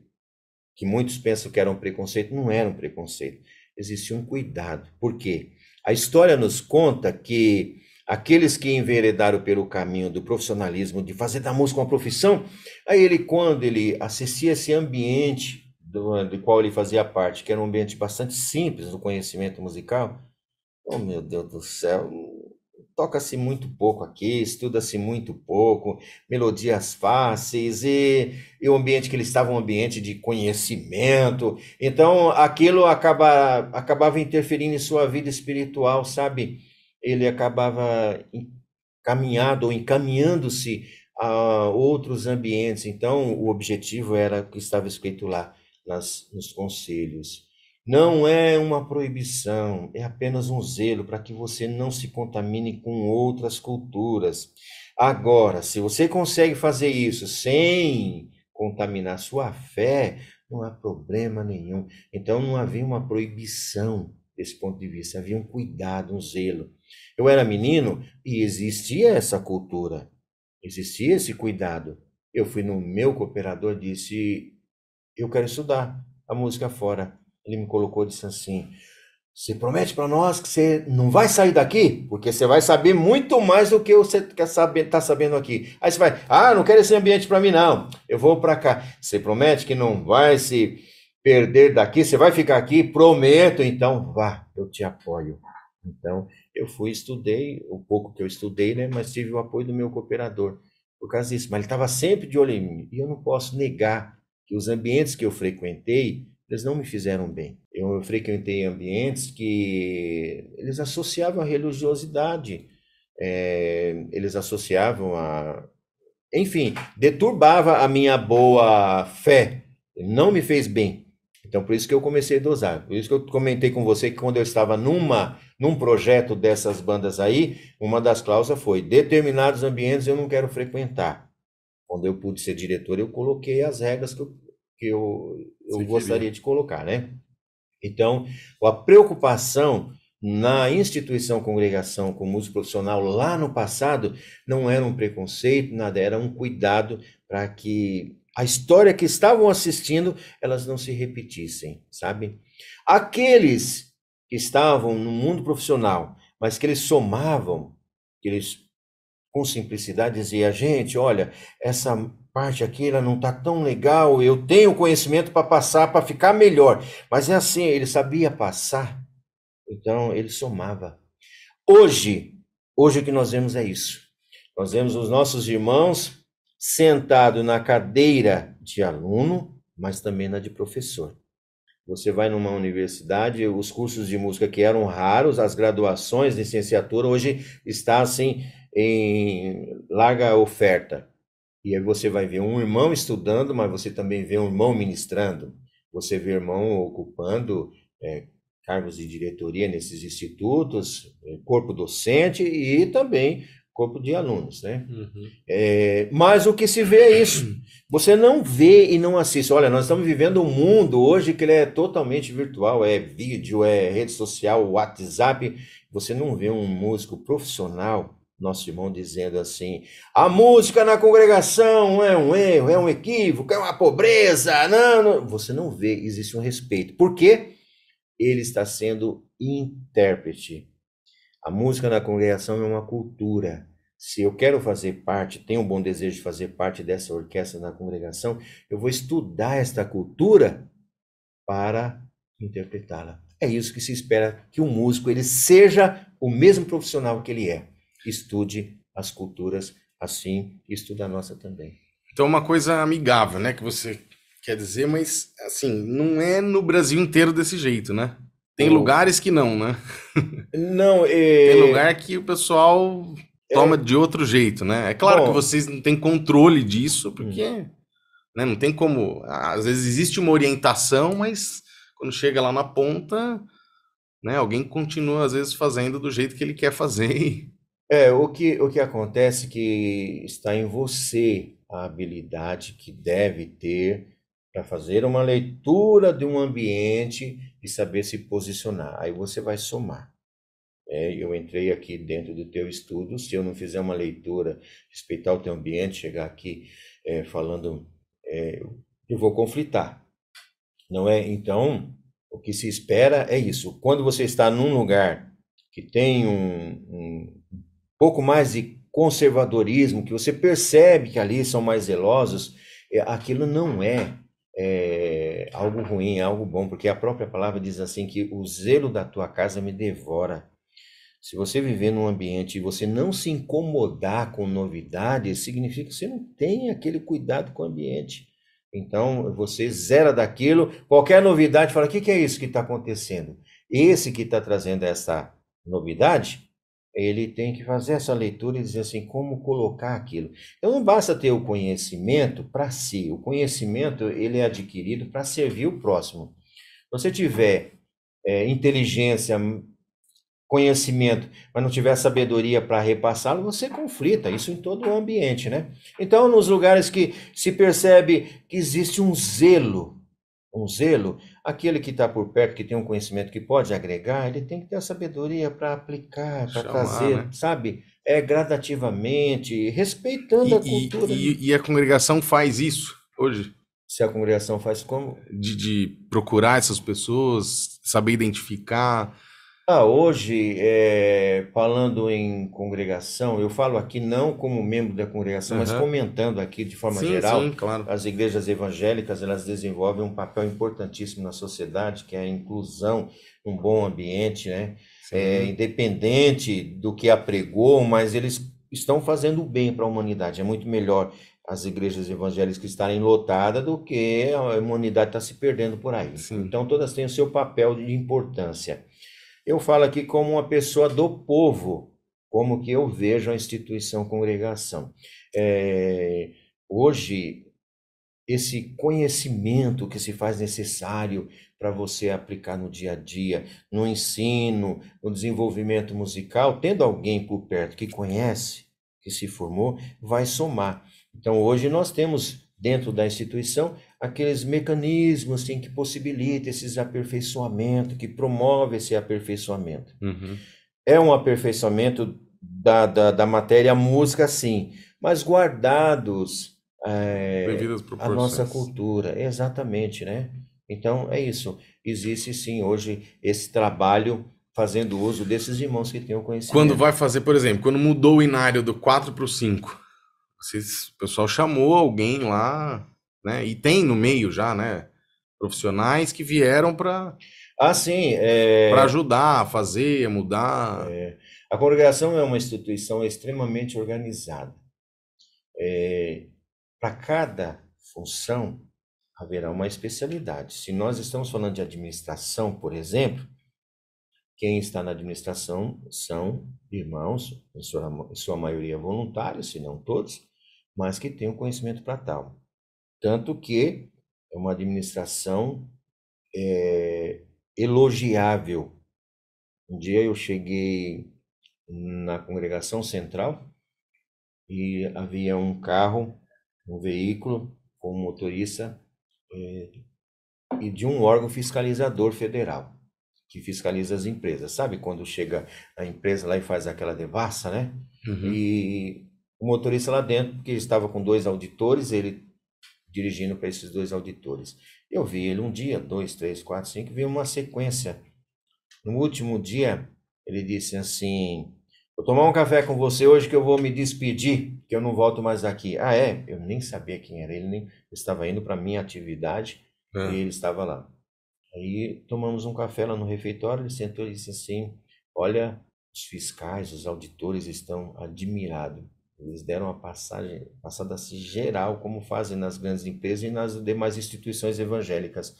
que muitos pensam que era um preconceito, não era um preconceito. Existia um cuidado. Por quê? A história nos conta que aqueles que enveredaram pelo caminho do profissionalismo, de fazer da música uma profissão, aí ele, quando ele assistia esse ambiente do, do qual ele fazia parte, que era um ambiente bastante simples do conhecimento musical, oh meu Deus do céu, toca-se muito pouco aqui, estuda-se muito pouco, melodias fáceis e, e, o ambiente que ele estava um ambiente de conhecimento. Então, aquilo acaba, acabava interferindo em sua vida espiritual, sabe? Ele acabava encaminhado ou encaminhando-se a outros ambientes. Então, o objetivo era o que estava escrito lá nas, nos conselhos. Não é uma proibição, é apenas um zelo para que você não se contamine com outras culturas. Agora, se você consegue fazer isso sem contaminar sua fé, não há problema nenhum. Então não havia uma proibição desse ponto de vista, havia um cuidado, um zelo. Eu era menino e existia essa cultura, existia esse cuidado. Eu fui no meu cooperador e disse: Eu quero estudar a música fora ele me colocou e disse assim: Você promete para nós que você não vai sair daqui? Porque você vai saber muito mais do que você quer saber, tá sabendo aqui. Aí você vai: Ah, não quero esse ambiente para mim, não. Eu vou para cá. Você promete que não vai se perder daqui? Você vai ficar aqui? Prometo. Então, vá, eu te apoio. Então, eu fui, estudei, o pouco que eu estudei, né? Mas tive o apoio do meu cooperador por causa disso. Mas ele estava sempre de olho em mim. E eu não posso negar que os ambientes que eu frequentei eles não me fizeram bem. Eu frequentei ambientes que eles associavam a religiosidade, é, eles associavam a. Enfim, deturbava a minha boa fé, não me fez bem. Então, por isso que eu comecei a dosar. Por isso que eu comentei com você que quando eu estava numa, num projeto dessas bandas aí, uma das cláusulas foi: determinados ambientes eu não quero frequentar. Quando eu pude ser diretor, eu coloquei as regras que eu que eu, eu gostaria de colocar, né? Então, a preocupação na instituição congregação com músico profissional lá no passado não era um preconceito, nada, era um cuidado para que a história que estavam assistindo elas não se repetissem, sabe? Aqueles que estavam no mundo profissional, mas que eles somavam, que eles com simplicidade diziam, gente, olha, essa parte aqui ela não está tão legal, eu tenho conhecimento para passar, para ficar melhor. Mas é assim, ele sabia passar, então ele somava. Hoje, hoje o que nós vemos é isso. Nós vemos os nossos irmãos sentados na cadeira de aluno, mas também na de professor. Você vai numa universidade, os cursos de música que eram raros, as graduações, licenciatura, hoje está assim em larga oferta. E aí você vai ver um irmão estudando, mas você também vê um irmão ministrando. Você vê irmão ocupando é, cargos de diretoria nesses institutos, é, corpo docente e também corpo de alunos, né? Uhum. É, mas o que se vê é isso. Você não vê e não assiste. Olha, nós estamos vivendo um mundo hoje que ele é totalmente virtual, é vídeo, é rede social, WhatsApp. Você não vê um músico profissional nosso irmão dizendo assim: a música na congregação é um erro, é um equívoco, é uma pobreza. Não, não. Você não vê, existe um respeito. Por quê? Ele está sendo intérprete. A música na congregação é uma cultura. Se eu quero fazer parte, tenho um bom desejo de fazer parte dessa orquestra na congregação, eu vou estudar esta cultura para interpretá-la. É isso que se espera que o músico ele seja o mesmo profissional que ele é estude as culturas assim, estuda a nossa também. Então, uma coisa amigável, né, que você quer dizer, mas assim, não é no Brasil inteiro desse jeito, né? Tem lugares que não, né? Não, é... Tem lugar que o pessoal toma é... de outro jeito, né? É claro Bom... que vocês não têm controle disso, porque hum. né, não tem como. Às vezes existe uma orientação, mas quando chega lá na ponta, né, alguém continua às vezes fazendo do jeito que ele quer fazer é, o que, o que acontece é que está em você a habilidade que deve ter para fazer uma leitura de um ambiente e saber se posicionar. Aí você vai somar. É, eu entrei aqui dentro do teu estudo, se eu não fizer uma leitura, respeitar o teu ambiente, chegar aqui é, falando, é, eu vou conflitar, não é? Então, o que se espera é isso. Quando você está num lugar que tem um, um pouco mais de conservadorismo, que você percebe que ali são mais zelosos, é, aquilo não é, é algo ruim, é algo bom, porque a própria palavra diz assim que o zelo da tua casa me devora. Se você viver num ambiente e você não se incomodar com novidades, significa que você não tem aquele cuidado com o ambiente. Então, você zera daquilo, qualquer novidade, fala: o que, que é isso que está acontecendo? Esse que está trazendo essa novidade, ele tem que fazer essa leitura e dizer assim, como colocar aquilo. Então não basta ter o conhecimento para si, o conhecimento ele é adquirido para servir o próximo. Se você tiver é, inteligência, conhecimento, mas não tiver sabedoria para repassá-lo, você conflita, isso em todo o ambiente, né? Então, nos lugares que se percebe que existe um zelo, um zelo, aquele que está por perto, que tem um conhecimento que pode agregar, ele tem que ter a sabedoria para aplicar, para trazer, né? sabe? É gradativamente, respeitando e, a cultura. E, e, e, a congregação faz isso hoje? Se a congregação faz como? De, de procurar essas pessoas, saber identificar, ah, hoje, é, falando em congregação, eu falo aqui não como membro da congregação, mas comentando aqui de forma Sim, geral, sim, claro. as igrejas evangélicas elas desenvolvem um papel importantíssimo na sociedade, que é a inclusão, um bom ambiente, né? É, independente do que apregou, mas eles estão fazendo o bem para a humanidade. É muito melhor as igrejas evangélicas estarem lotadas do que a humanidade estar tá se perdendo por aí. Sim. Então, todas têm o seu papel de importância. Eu falo aqui como uma pessoa do povo, como que eu vejo a instituição congregação. É, hoje, esse conhecimento que se faz necessário para você aplicar no dia a dia, no ensino, no desenvolvimento musical, tendo alguém por perto que conhece, que se formou, vai somar. Então, hoje nós temos dentro da instituição aqueles mecanismos assim, que possibilitam esses aperfeiçoamento, que promove esse aperfeiçoamento. Uhum. É um aperfeiçoamento da, da, da matéria música, sim, mas guardados é, a nossa cultura, exatamente, né? Então é isso. Existe sim hoje esse trabalho fazendo uso desses irmãos que têm o conhecimento. Quando vai fazer, por exemplo, quando mudou o inário do 4 para o 5, vocês, o pessoal chamou alguém lá, né? E tem no meio já, né? Profissionais que vieram para ah, sim, é... para ajudar a fazer, a mudar. É... A congregação é uma instituição extremamente organizada. É... Para cada função haverá uma especialidade. Se nós estamos falando de administração, por exemplo, quem está na administração são irmãos, em sua, em sua maioria voluntários, se não todos, mas que têm o conhecimento para tal. Tanto que é uma administração é, elogiável. Um dia eu cheguei na congregação central e havia um carro, um veículo com um motorista é, e de um órgão fiscalizador federal que fiscaliza as empresas. Sabe quando chega a empresa lá e faz aquela devassa, né? Uhum. E o motorista lá dentro, porque ele estava com dois auditores, ele dirigindo para esses dois auditores. Eu vi ele um dia, dois, três, quatro, cinco, vi uma sequência. No último dia, ele disse assim: Vou tomar um café com você hoje que eu vou me despedir, que eu não volto mais aqui. Ah, é? Eu nem sabia quem era. Ele nem estava indo para minha atividade É. e ele estava lá. Aí tomamos um café lá no refeitório. Ele sentou e disse assim: Olha, os fiscais, os auditores estão admirados. Eles deram uma passagem, passada assim, geral, como fazem nas grandes empresas e nas demais instituições evangélicas.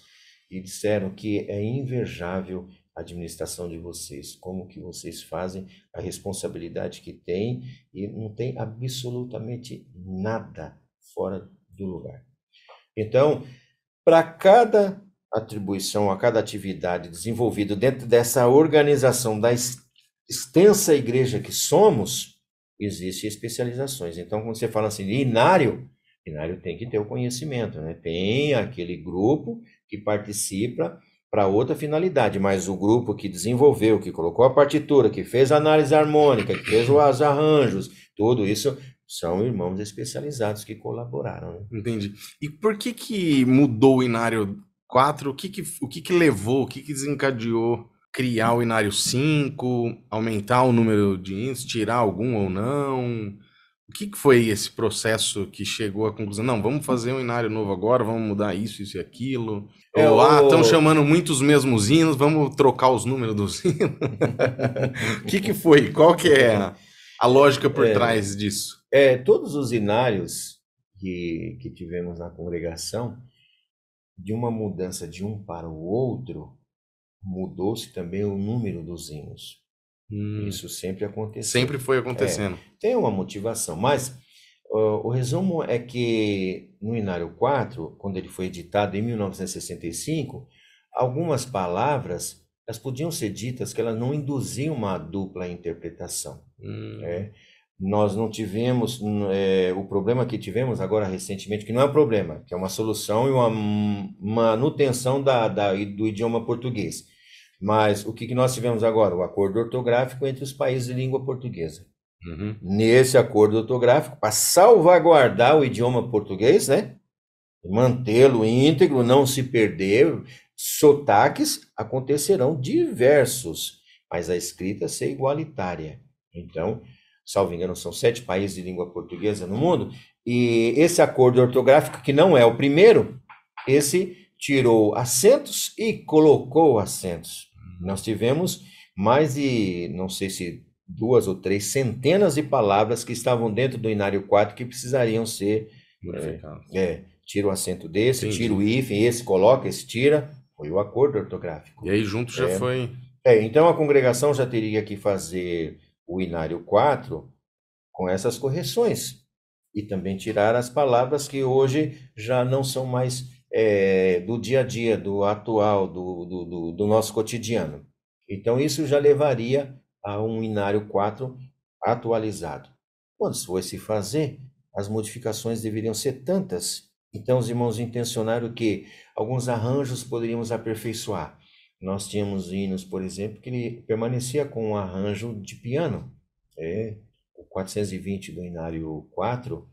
E disseram que é invejável a administração de vocês, como que vocês fazem, a responsabilidade que têm e não tem absolutamente nada fora do lugar. Então, para cada atribuição, a cada atividade desenvolvida dentro dessa organização da extensa igreja que somos, existem especializações. Então, quando você fala assim de inário, inário tem que ter o conhecimento, né? Tem aquele grupo que participa para outra finalidade, mas o grupo que desenvolveu, que colocou a partitura, que fez a análise harmônica, que fez os arranjos, tudo isso são irmãos especializados que colaboraram. Né? Entendi. E por que que mudou o Inário 4? O que que, o que, que levou, o que, que desencadeou criar o Inário 5, aumentar o número de índices, tirar algum ou não? O que, que foi esse processo que chegou à conclusão? Não, vamos fazer um Inário novo agora, vamos mudar isso, isso e aquilo. É, ou, ah, estão chamando muitos mesmos hinos, vamos trocar os números dos hinos. O que, que foi? Qual que é a, a lógica por é, trás disso? É, todos os inários que, que tivemos na congregação, de uma mudança de um para o outro, mudou-se também o número dos hinos. Hum. Isso sempre aconteceu. Sempre foi acontecendo. É, tem uma motivação, mas uh, o resumo é que no Inário 4, quando ele foi editado em 1965, algumas palavras elas podiam ser ditas que elas não induziam uma dupla interpretação. Hum. É nós não tivemos é, o problema que tivemos agora recentemente, que não é um problema, que é uma solução e uma manutenção da, da, do idioma português. Mas o que, que nós tivemos agora? O acordo ortográfico entre os países de língua portuguesa. Uhum. Nesse acordo ortográfico, para salvaguardar o idioma português, né? mantê-lo íntegro, não se perder, sotaques acontecerão diversos, mas a escrita ser igualitária. Então, salvo engano, são sete países de língua portuguesa no mundo, e esse acordo ortográfico, que não é o primeiro, esse tirou acentos e colocou acentos. Nós tivemos mais de, não sei se duas ou três centenas de palavras que estavam dentro do Inário 4 que precisariam ser. É, é, tira o acento desse, Entendi. tira o hífen, esse coloca, esse tira. Foi o acordo ortográfico. E aí junto já é, foi. É, então a congregação já teria que fazer o Inário 4 com essas correções e também tirar as palavras que hoje já não são mais é, do dia a dia, do atual, do, do, do, do nosso cotidiano. Então, isso já levaria a um Inário 4 atualizado. Quando se fosse fazer, as modificações deveriam ser tantas. Então, os irmãos intencionaram que alguns arranjos poderíamos aperfeiçoar. Nós tínhamos hinos, por exemplo, que ele permanecia com um arranjo de piano. É, o 420 do Inário 4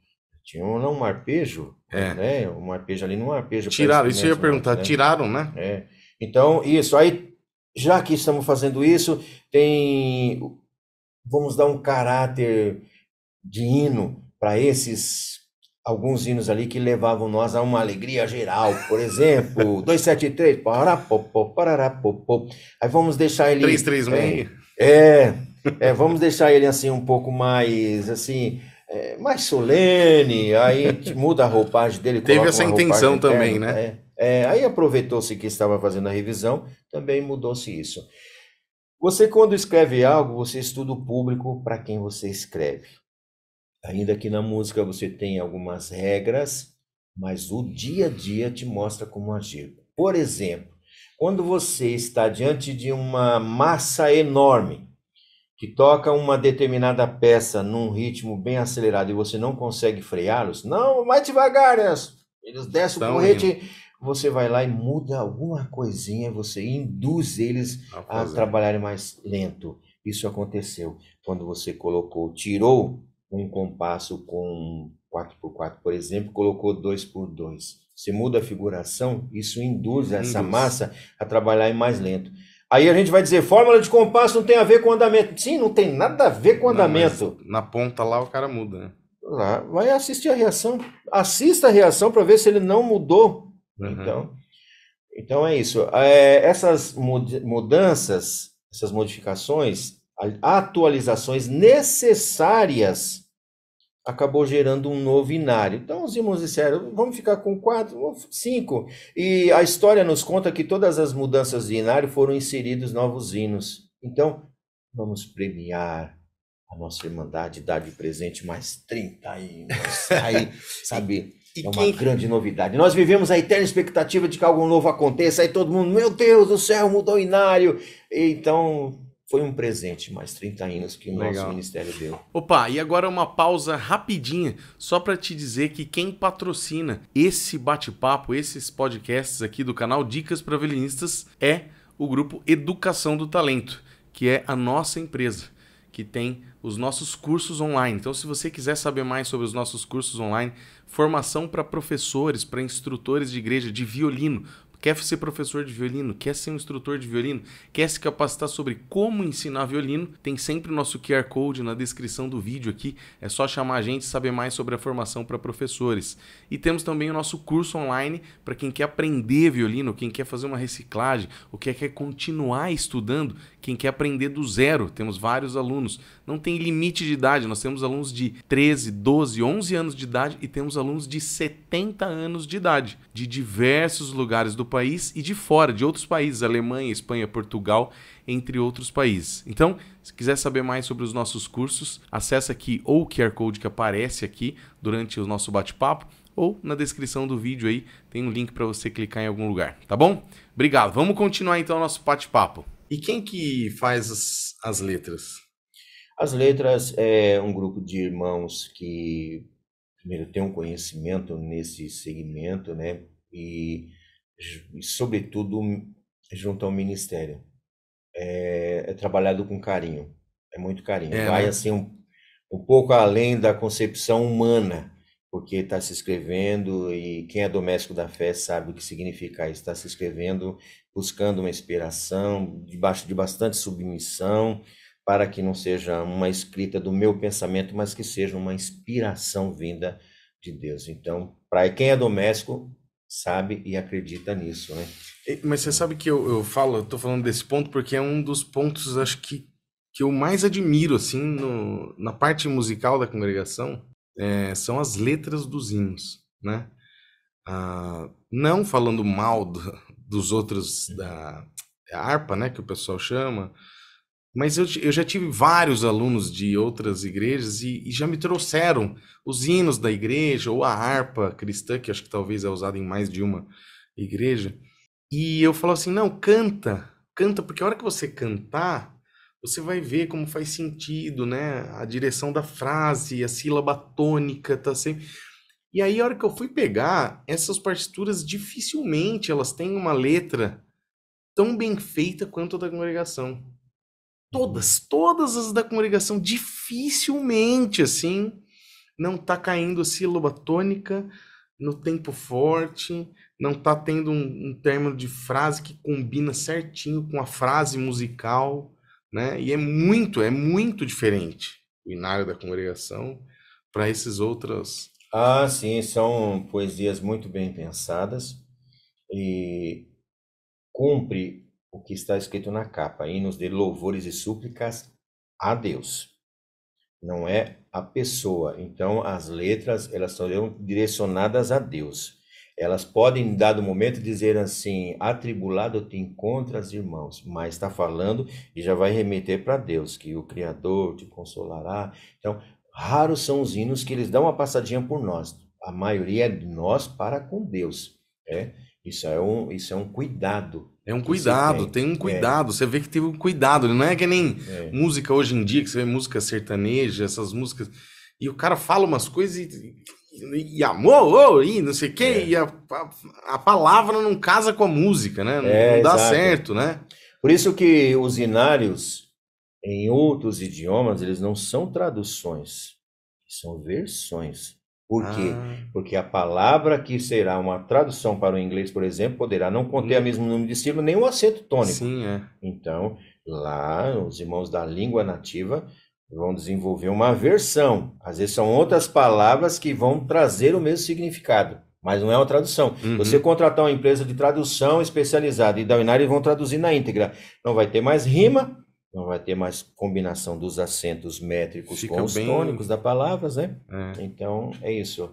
tinha um, um arpejo, é. né? Um arpejo ali, não um arpejo. Tiraram, isso eu ia perguntar, né? tiraram, né? É. Então, isso. Aí, já que estamos fazendo isso, tem. Vamos dar um caráter de hino para esses alguns hinos ali que levavam nós a uma alegria geral, por exemplo, 273, pararapopô, pararapopô. Aí vamos deixar ele 336. É, é, é, vamos deixar ele assim um pouco mais assim, é, mais solene, aí muda a roupagem dele, Teve essa intenção também, interna, né? É, é, aí aproveitou-se que estava fazendo a revisão, também mudou-se isso. Você quando escreve algo, você estuda o público para quem você escreve. Ainda que na música você tenha algumas regras, mas o dia a dia te mostra como agir. Por exemplo, quando você está diante de uma massa enorme que toca uma determinada peça num ritmo bem acelerado e você não consegue freá-los, não, mais devagar, eles descem o correte, você vai lá e muda alguma coisinha, você induz eles a, a trabalharem mais lento. Isso aconteceu quando você colocou, tirou um compasso com 4x4, por exemplo, colocou 2x2. Você muda a figuração, isso induz essa induz. massa a trabalhar mais lento. Aí a gente vai dizer, fórmula de compasso não tem a ver com andamento. Sim, não tem nada a ver com andamento. Não, na ponta lá o cara muda, né? Lá, vai assistir a reação. Assista a reação para ver se ele não mudou. Uhum. Então, então é isso. É, essas mudanças, essas modificações, atualizações necessárias acabou gerando um novo inário. Então os irmãos disseram, vamos ficar com quatro, cinco. E a história nos conta que todas as mudanças de inário foram inseridos novos hinos. Então, vamos premiar a nossa Irmandade, dar de presente mais 30 hinos. Aí, sabe, é uma grande novidade. Nós vivemos a eterna expectativa de que algo novo aconteça, aí todo mundo, meu Deus do céu, mudou o inário. Então, foi um presente, mais 30 anos que o Legal. nosso ministério deu. Opa, e agora uma pausa rapidinha, só para te dizer que quem patrocina esse bate-papo, esses podcasts aqui do canal Dicas para Violinistas é o grupo Educação do Talento, que é a nossa empresa, que tem os nossos cursos online. Então, se você quiser saber mais sobre os nossos cursos online, formação para professores, para instrutores de igreja de violino, quer ser professor de violino, quer ser um instrutor de violino, quer se capacitar sobre como ensinar violino, tem sempre o nosso QR Code na descrição do vídeo aqui. É só chamar a gente e saber mais sobre a formação para professores. E temos também o nosso curso online para quem quer aprender violino, quem quer fazer uma reciclagem, ou quer, quer continuar estudando, quem quer aprender do zero. Temos vários alunos. Não tem limite de idade, nós temos alunos de 13, 12, 11 anos de idade e temos alunos de 70 anos de idade, de diversos lugares do país e de fora, de outros países, Alemanha, Espanha, Portugal, entre outros países. Então, se quiser saber mais sobre os nossos cursos, acesse aqui ou o QR Code que aparece aqui durante o nosso bate-papo ou na descrição do vídeo aí tem um link para você clicar em algum lugar, tá bom? Obrigado. Vamos continuar então o nosso bate-papo. E quem que faz as, as letras? As letras é um grupo de irmãos que primeiro tem um conhecimento nesse segmento, né? E, sobretudo, junto ao ministério. É, é, trabalhado com carinho, é muito carinho. É, Vai né? assim um, um pouco além da concepção humana, porque está se escrevendo e quem é doméstico da fé sabe o que significa isso. Está se escrevendo buscando uma inspiração, debaixo de bastante submissão, para que não seja uma escrita do meu pensamento, mas que seja uma inspiração vinda de Deus. Então, para quem é doméstico, sabe e acredita nisso, né? Mas você sabe que eu, eu falo, eu tô falando desse ponto porque é um dos pontos, acho que, que eu mais admiro, assim, no, na parte musical da congregação, é, são as letras dos hinos, né? Ah, não falando mal do, dos outros, da harpa, né, que o pessoal chama, mas eu, eu já tive vários alunos de outras igrejas e, e, já me trouxeram os hinos da igreja ou a harpa cristã, que acho que talvez é usada em mais de uma igreja. E eu falo assim: não, canta, canta, porque a hora que você cantar, você vai ver como faz sentido, né? A direção da frase, a sílaba tônica, tá sempre. E aí, a hora que eu fui pegar, essas partituras dificilmente elas têm uma letra tão bem feita quanto a da congregação. Todas, todas as da congregação, dificilmente assim, não tá caindo sílaba tônica no tempo forte, não tá tendo um, um término de frase que combina certinho com a frase musical, né? E é muito, é muito diferente o inário da congregação para esses outros. Ah, sim, são poesias muito bem pensadas e cumpre o que está escrito na capa, hinos de louvores e súplicas a Deus. Não é a pessoa. Então, as letras, elas são direcionadas a Deus. Elas podem, em dado momento, dizer assim: atribulado te encontras, irmãos, mas está falando e já vai remeter para Deus, que o Criador te consolará. Então, raros são os hinos que eles dão uma passadinha por nós. A maioria é de nós para com Deus. É? Isso, é um, isso é um cuidado é um cuidado, tem. tem. um é. cuidado. É. Você vê que teve um cuidado. Não é que nem é. música hoje em dia, que você vê música sertaneja, essas músicas. E o cara fala umas coisas e, e, e amor, oh, e não sei o quê, é. e a, a, a, palavra não casa com a música, né? Não, é, não dá exato. certo, né? Por isso que os inários, em outros idiomas, eles não são traduções, são versões. Por quê? Ah. Porque a palavra que será uma tradução para o inglês, por exemplo, poderá não conter o hum. mesmo número de sílabas nem o acento tônico. Sim, é. Então, lá, os irmãos da língua nativa vão desenvolver uma versão. Às vezes são outras palavras que vão trazer o mesmo significado, mas não é uma tradução. Uhum. Você contratar uma empresa de tradução especializada e da Unário, vão traduzir na íntegra. Não vai ter mais rima, não vai ter mais combinação dos acentos métricos Fica com os bem... tônicos da palavras, né? É. Então, é isso.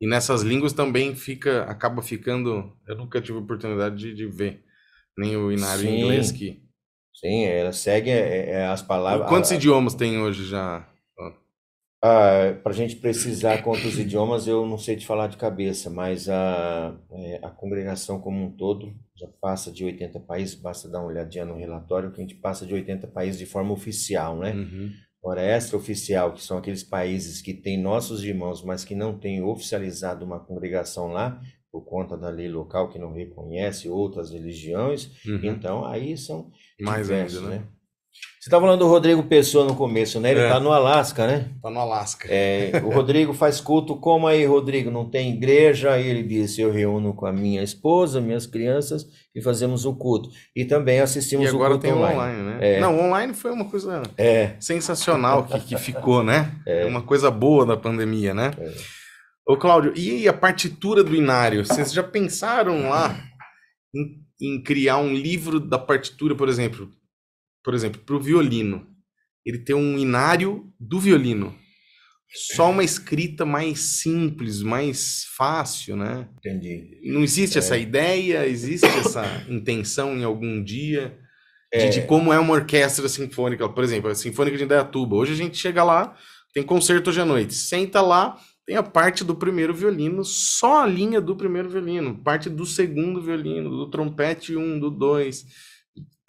E nessas línguas também fica, acaba ficando. Eu nunca tive oportunidade de, de ver nem o inário em inglês que. Sim, ela segue é, é, as palavras. Quantos a, idiomas tem hoje já? Ah, para a gente precisar quantos idiomas, eu não sei te falar de cabeça, mas a, é, a congregação como um todo já passa de 80 países, basta dar uma olhadinha no relatório, que a gente passa de 80 países de forma oficial, né? Uhum. Agora, extra-oficial, que são aqueles países que têm nossos irmãos, mas que não têm oficializado uma congregação lá, por conta da lei local que não reconhece outras religiões, Uhum. então aí são Mais diversos, ainda, né? né? Você estava falando do Rodrigo Pessoa no começo, né? Ele É. está no Alasca, né? Tá no Alasca. É, o Rodrigo faz culto, como aí, Rodrigo? Não tem igreja? Aí ele disse: Eu reúno com a minha esposa, minhas crianças e fazemos o culto. E também E assistimos o agora culto tem o online. online, né? É. Não, o online foi uma coisa É, sensacional que, que ficou, né? É uma coisa boa da pandemia, né? É. Ô, Cláudio, e a partitura do Inário? Vocês já pensaram lá em, em criar um livro da partitura, por exemplo? Por exemplo, para o violino. Ele tem um Inário do violino. Só uma escrita mais simples, mais fácil, né? entendi. Não existe É. essa ideia, existe essa intenção em algum dia de, É. de como é uma orquestra sinfônica. Por exemplo, a Sinfônica de Indaiatuba. Hoje a gente chega lá, tem concerto hoje à noite. Senta lá, tem a parte do primeiro violino, só a linha do primeiro violino, parte do segundo violino, do trompete um, do dois.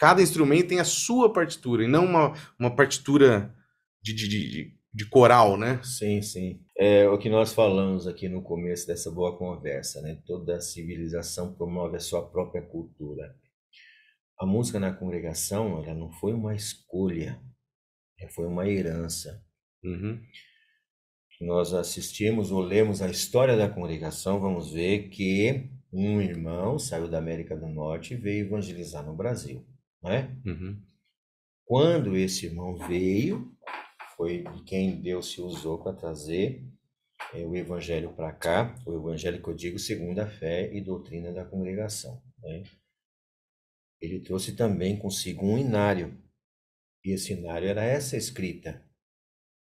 Cada instrumento tem a sua partitura, e não uma, uma partitura de, de, de, de coral, né? Sim, sim. É o que nós falamos aqui no começo dessa boa conversa, né? Toda civilização promove a sua própria cultura. A música na congregação, ela não foi uma escolha, ela foi uma herança. Uhum. nós assistimos ou lemos a história da congregação, vamos ver que um irmão saiu da América do Norte e veio evangelizar no Brasil, né? Uhum. Quando esse irmão veio, foi quem Deus se usou para trazer eh, o evangelho para cá, o evangelho que eu digo segundo a fé e doutrina da congregação, né? Ele trouxe também consigo um inário, e esse inário era essa escrita.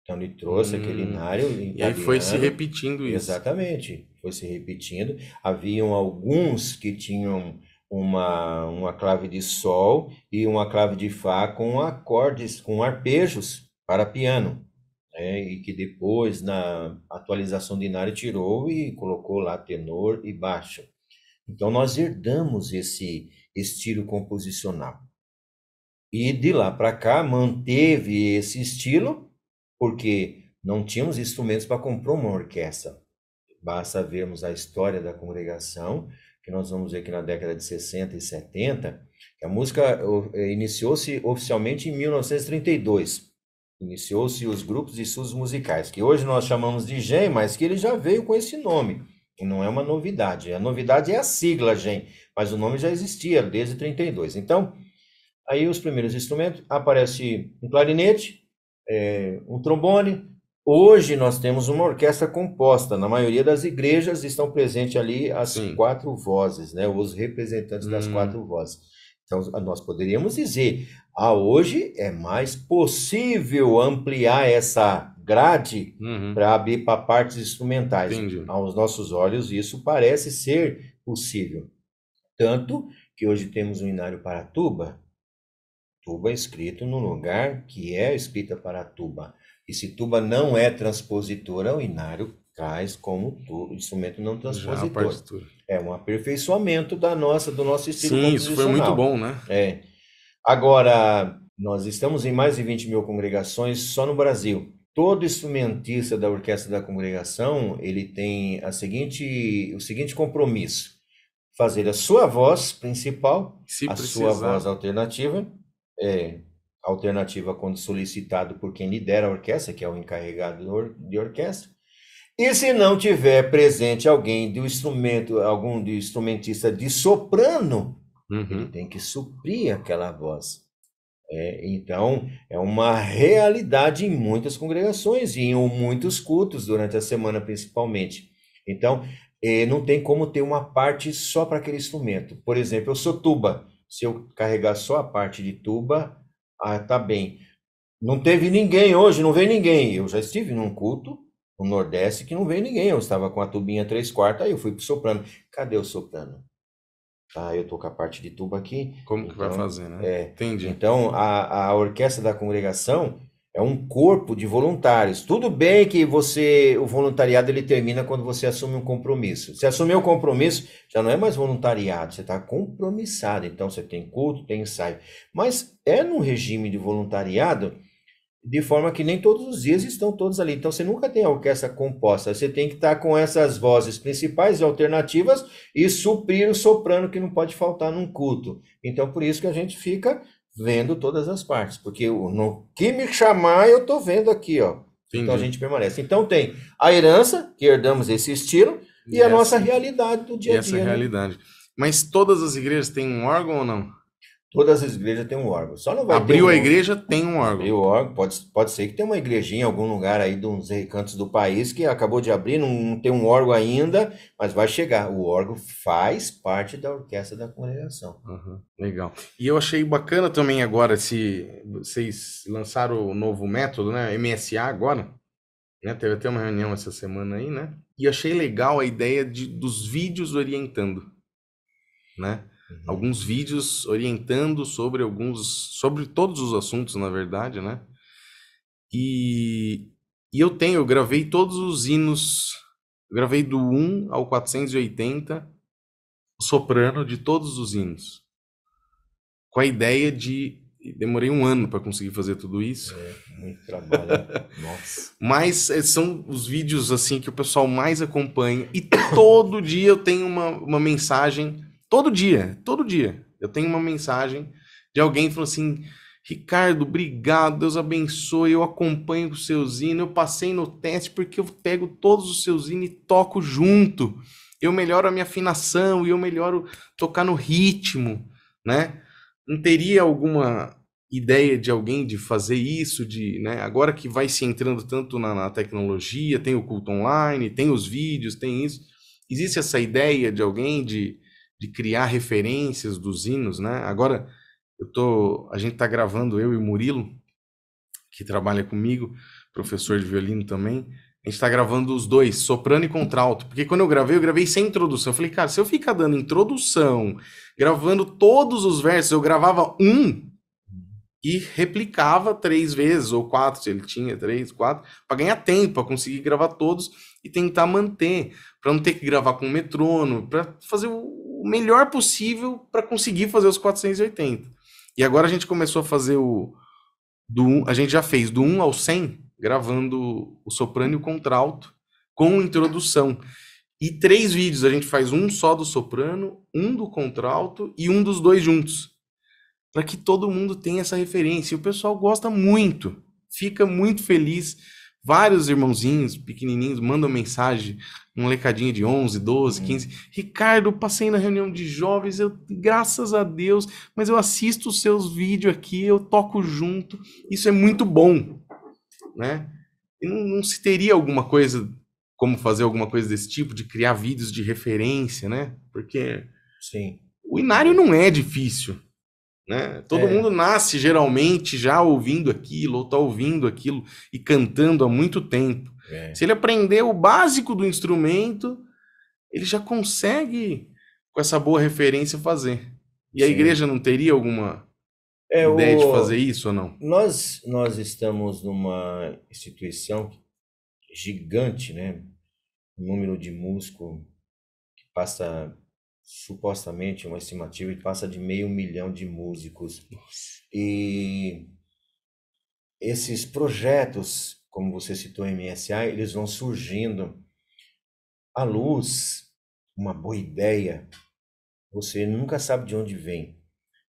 Então ele trouxe Hum, aquele inário E aí foi se repetindo isso. Exatamente, foi se repetindo. Haviam alguns que tinham uma, uma clave de sol e uma clave de fá com acordes, com arpejos para piano, né? E que depois, na atualização de Inário, tirou e colocou lá tenor e baixo. Então nós herdamos esse estilo composicional. E de lá para cá manteve esse estilo, porque não tínhamos instrumentos para comprar uma orquestra. Basta vermos a história da congregação, que nós vamos ver que na década de 60 e 70, que a música iniciou-se oficialmente em 1932. Iniciou-se os grupos de estudos musicais, que hoje nós chamamos de GEM, mas que ele já veio com esse nome. E não é uma novidade. A novidade é a sigla GEM, mas o nome já existia desde 32. Então, aí os primeiros instrumentos, aparece um clarinete, eh, um trombone. Hoje nós temos uma orquestra composta. Na maioria das igrejas estão presentes ali as Sim. quatro vozes, né? Os representantes das Hum. quatro vozes. Então, nós poderíamos dizer, ah, hoje é mais possível ampliar essa grade Uhum. para abrir para partes instrumentais. Entendi. Aos nossos olhos, isso parece ser possível. Tanto que hoje temos um inário para tuba, tuba escrito no lugar que é escrita para tuba. E se tuba não é transpositora, o inário traz como tu, instrumento não transpositor. É um aperfeiçoamento da nossa, do nosso estilo Sim, isso foi muito bom, né? É. Agora, nós estamos em mais de 20 mil congregações só no Brasil. Todo instrumentista da orquestra da congregação, ele tem a seguinte, o seguinte compromisso: fazer a sua voz principal, Se a precisar. sua voz alternativa, é, alternativa quando solicitado por quem lidera a orquestra, que é o encarregado de or- de orquestra. E se não tiver presente alguém do instrumento, algum de instrumentista de soprano, ele Uhum. tem que suprir aquela voz. É, então, é uma realidade em muitas congregações e em muitos cultos durante a semana, principalmente. Então, eh, não tem como ter uma parte só para aquele instrumento. Por exemplo, eu sou tuba. Se eu carregar só a parte de tuba, ah, tá bem. Não teve ninguém hoje, não veio ninguém. Eu já estive num culto no Nordeste que não veio ninguém. Eu estava com a tubinha três quartos, aí eu fui pro soprano. Cadê o soprano? Tá, eu tô com a parte de tuba aqui. Como que vai Então, fazer, né? É, Entendi. então, a, a orquestra da congregação, é um corpo de voluntários. Tudo bem que você, o voluntariado ele termina quando você assume um compromisso. Se assumir um compromisso, já não é mais voluntariado, você está compromissado. Então você tem culto, tem ensaio. Mas é no regime de voluntariado de forma que nem todos os dias estão todos ali. Então você nunca tem a orquestra composta. Você tem que estar com essas vozes principais e alternativas e suprir o soprano que não pode faltar num culto. Então por isso que a gente fica vendo todas as partes, porque no que me chamar eu estou vendo aqui, ó. Entendi. Então a gente permanece. Então tem a herança que herdamos esse estilo e, e a essa, nossa realidade do dia a dia. Essa né? realidade. Mas todas as igrejas têm um órgão ou não? Todas as igrejas têm um órgão. Só não vai Abriu um... a igreja, tem um órgão. Abriu o órgão. Pode, pode ser que tenha uma igrejinha em algum lugar aí de uns recantos do país que acabou de abrir, não, não tem um órgão ainda, mas vai chegar. O órgão faz parte da orquestra da congregação. Uhum, legal. E eu achei bacana também agora, se vocês lançaram o novo método, né? MSA agora. Né? Teve até uma reunião essa semana aí, né? E achei legal a ideia de, dos vídeos orientando, né? Uhum. Alguns vídeos orientando sobre alguns, sobre todos os assuntos, na verdade, né? E, e eu tenho, eu gravei todos os hinos, gravei do 1 ao 480, soprano de todos os hinos. Com a ideia de demorei um ano para conseguir fazer tudo isso. É, muito trabalho. Nossa. Mas eh, são os vídeos assim que o pessoal mais acompanha. E todo dia eu tenho uma, uma mensagem Todo dia, todo dia, eu tenho uma mensagem de alguém falando assim: Ricardo, obrigado, Deus abençoe, eu acompanho os seus hinos, eu passei no teste porque eu pego todos os seus hinos e toco junto. Eu melhoro a minha afinação e eu melhoro tocar no ritmo, né? Não teria alguma ideia de alguém de fazer isso, de, né? Agora que vai se entrando tanto na, na tecnologia, tem o culto online, tem os vídeos, tem isso. Existe essa ideia de alguém de de criar referências dos hinos, né? Agora eu tô, a gente tá gravando eu e o Murilo, que trabalha comigo, professor de violino também. A gente está gravando os dois, soprano e contralto. Porque quando eu gravei, eu gravei sem introdução. Eu falei, cara, se eu ficar dando introdução, gravando todos os versos, eu gravava um e replicava três vezes, ou quatro, se ele tinha três, quatro, para ganhar tempo, para conseguir gravar todos e tentar manter, para não ter que gravar com metrônomo, para fazer o o melhor possível para conseguir fazer os 480. E agora a gente começou a fazer o do a gente já fez do 1 ao 100 gravando o soprano e o contralto com introdução. E três vídeos, a gente faz um só do soprano, um do contralto e um dos dois juntos. Para que todo mundo tenha essa referência. E o pessoal gosta muito, fica muito feliz Vários irmãozinhos pequenininhos mandam mensagem, um lecadinho de 11, 12, 15. Hum. Ricardo, passei na reunião de jovens, eu, graças a Deus, mas eu assisto os seus vídeos aqui, eu toco junto. Isso é muito bom, né? E não, não se teria alguma coisa, como fazer alguma coisa desse tipo, de criar vídeos de referência, né? Porque Sim. o inário não é difícil. Né? Todo é. mundo nasce geralmente já ouvindo aquilo, ou está ouvindo aquilo e cantando há muito tempo. É. Se ele aprender o básico do instrumento, ele já consegue, com essa boa referência, fazer. E Sim. a igreja não teria alguma é, ideia o... de fazer isso ou não? Nós, nós estamos numa instituição gigante, né? O número de músicos que passa supostamente uma estimativa que passa de meio milhão de músicos. E esses projetos, como você citou MSA, eles vão surgindo à luz, uma boa ideia, você nunca sabe de onde vem.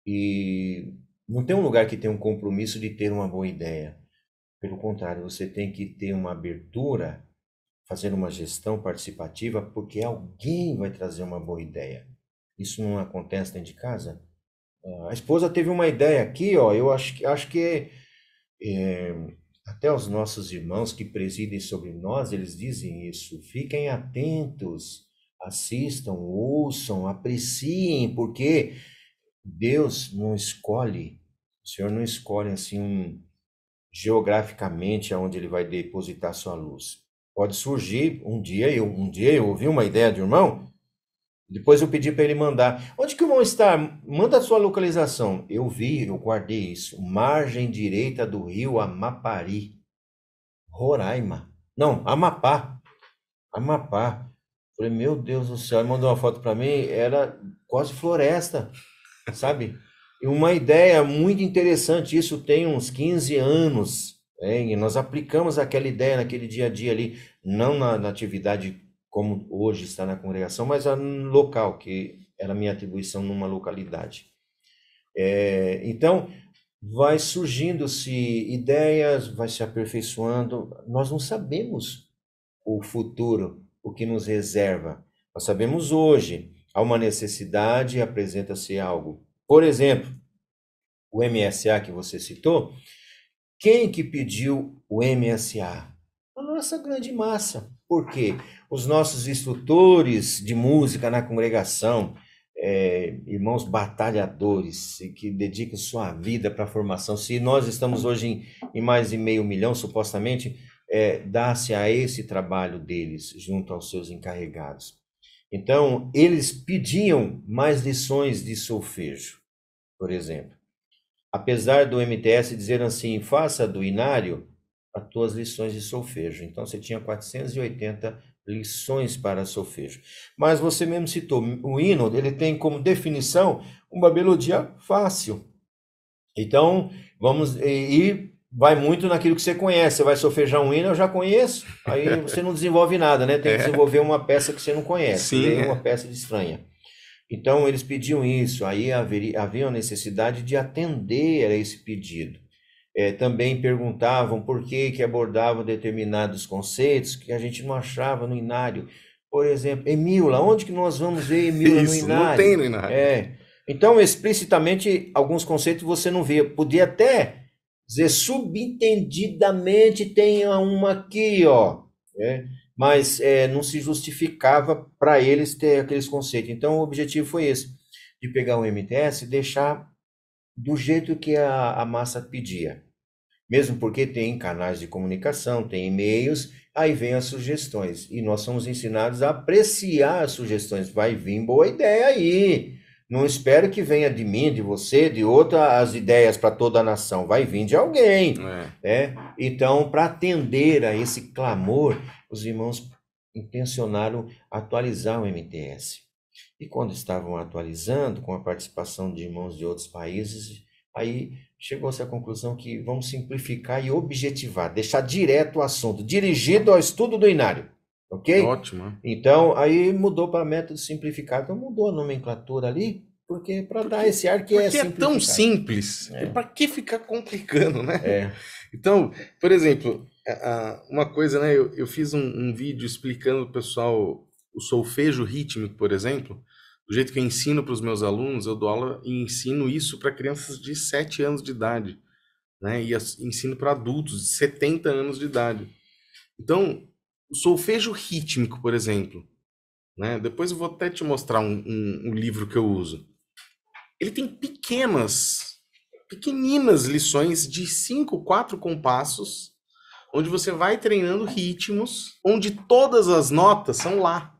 E não tem um lugar que tenha um compromisso de ter uma boa ideia. Pelo contrário, você tem que ter uma abertura fazer uma gestão participativa porque alguém vai trazer uma boa ideia. Isso não acontece dentro de casa? A esposa teve uma ideia aqui, ó, eu acho, acho que é, até os nossos irmãos que presidem sobre nós, eles dizem isso. Fiquem atentos, assistam, ouçam, apreciem, porque Deus não escolhe, o Senhor não escolhe assim geograficamente aonde ele vai depositar sua luz. Pode surgir um dia, eu, um dia eu ouvi uma ideia de um irmão, Depois eu pedi para ele mandar. Onde que o irmão está? Manda a sua localização. Eu vi, eu guardei isso. Margem direita do rio Amapari. Roraima. Não, Amapá. Amapá. Falei, meu Deus do céu. Ele mandou uma foto para mim, era quase floresta, sabe? E uma ideia muito interessante, isso tem uns 15 anos. E nós aplicamos aquela ideia naquele dia a dia ali, não na, na atividade como hoje está na congregação, mas no local, que era minha atribuição numa localidade. É, então, vai surgindo-se ideias, vai se aperfeiçoando. Nós não sabemos o futuro, o que nos reserva. Nós sabemos hoje. Há uma necessidade, apresenta-se algo. Por exemplo, o MSA que você citou, quem que pediu o MSA? A nossa grande massa. Por quê? Os nossos instrutores de música na congregação, é, irmãos batalhadores que dedicam sua vida para a formação. Se nós estamos hoje em, em, mais de meio milhão, supostamente, é, dá-se a esse trabalho deles junto aos seus encarregados. Então, eles pediam mais lições de solfejo, por exemplo. Apesar do MTS dizer assim, faça do inário as tuas lições de solfejo. Então, você tinha 480 lições para solfejo. Mas você mesmo citou, o hino, ele tem como definição uma melodia fácil. Então, vamos e vai muito naquilo que você conhece. Você vai solfejar um hino, eu já conheço. Aí você não desenvolve nada, né? Tem que é. desenvolver uma peça que você não conhece, Sim, é. uma peça de estranha. Então eles pediam isso, aí haveria, havia a necessidade de atender a esse pedido é, também perguntavam por que, que abordavam determinados conceitos que a gente não achava no Inário. Por exemplo, Emila, onde que nós vamos ver Emila no Inário? Não tem no Inário. É. Então, explicitamente, alguns conceitos você não vê. Podia até dizer subentendidamente tem uma aqui, ó. É, mas é, não se justificava para eles ter aqueles conceitos. Então, o objetivo foi esse, de pegar o MTS e deixar do jeito que a, a massa pedia. Mesmo porque tem canais de comunicação, tem e-mails, aí vem as sugestões. E nós somos ensinados a apreciar as sugestões. Vai vir boa ideia aí. Não espero que venha de mim, de você, de outra as ideias para toda a nação. Vai vir de alguém. É. Né? Então, para atender a esse clamor, os irmãos intencionaram atualizar o MTS. E quando estavam atualizando, com a participação de irmãos de outros países, aí chegou-se à conclusão que vamos simplificar e objetivar, deixar direto o assunto, dirigido ao estudo do inário. Ok? Ótimo. Então, aí mudou para método simplificado. Então, mudou a nomenclatura ali, porque para dar esse ar que é é tão simples. É. Para que ficar complicando, né? É. Então, por exemplo, uma coisa, né? Eu, eu fiz um, um vídeo explicando o pessoal o solfejo rítmico, por exemplo, do jeito que eu ensino para os meus alunos, eu dou aula e ensino isso para crianças de 7 anos de idade, né? E ensino para adultos de 70 anos de idade. Então, o solfejo rítmico, por exemplo, né? Depois eu vou até te mostrar um, um, um livro que eu uso. Ele tem pequenas, pequeninas lições de 5, 4 compassos, onde você vai treinando ritmos, onde todas as notas são lá.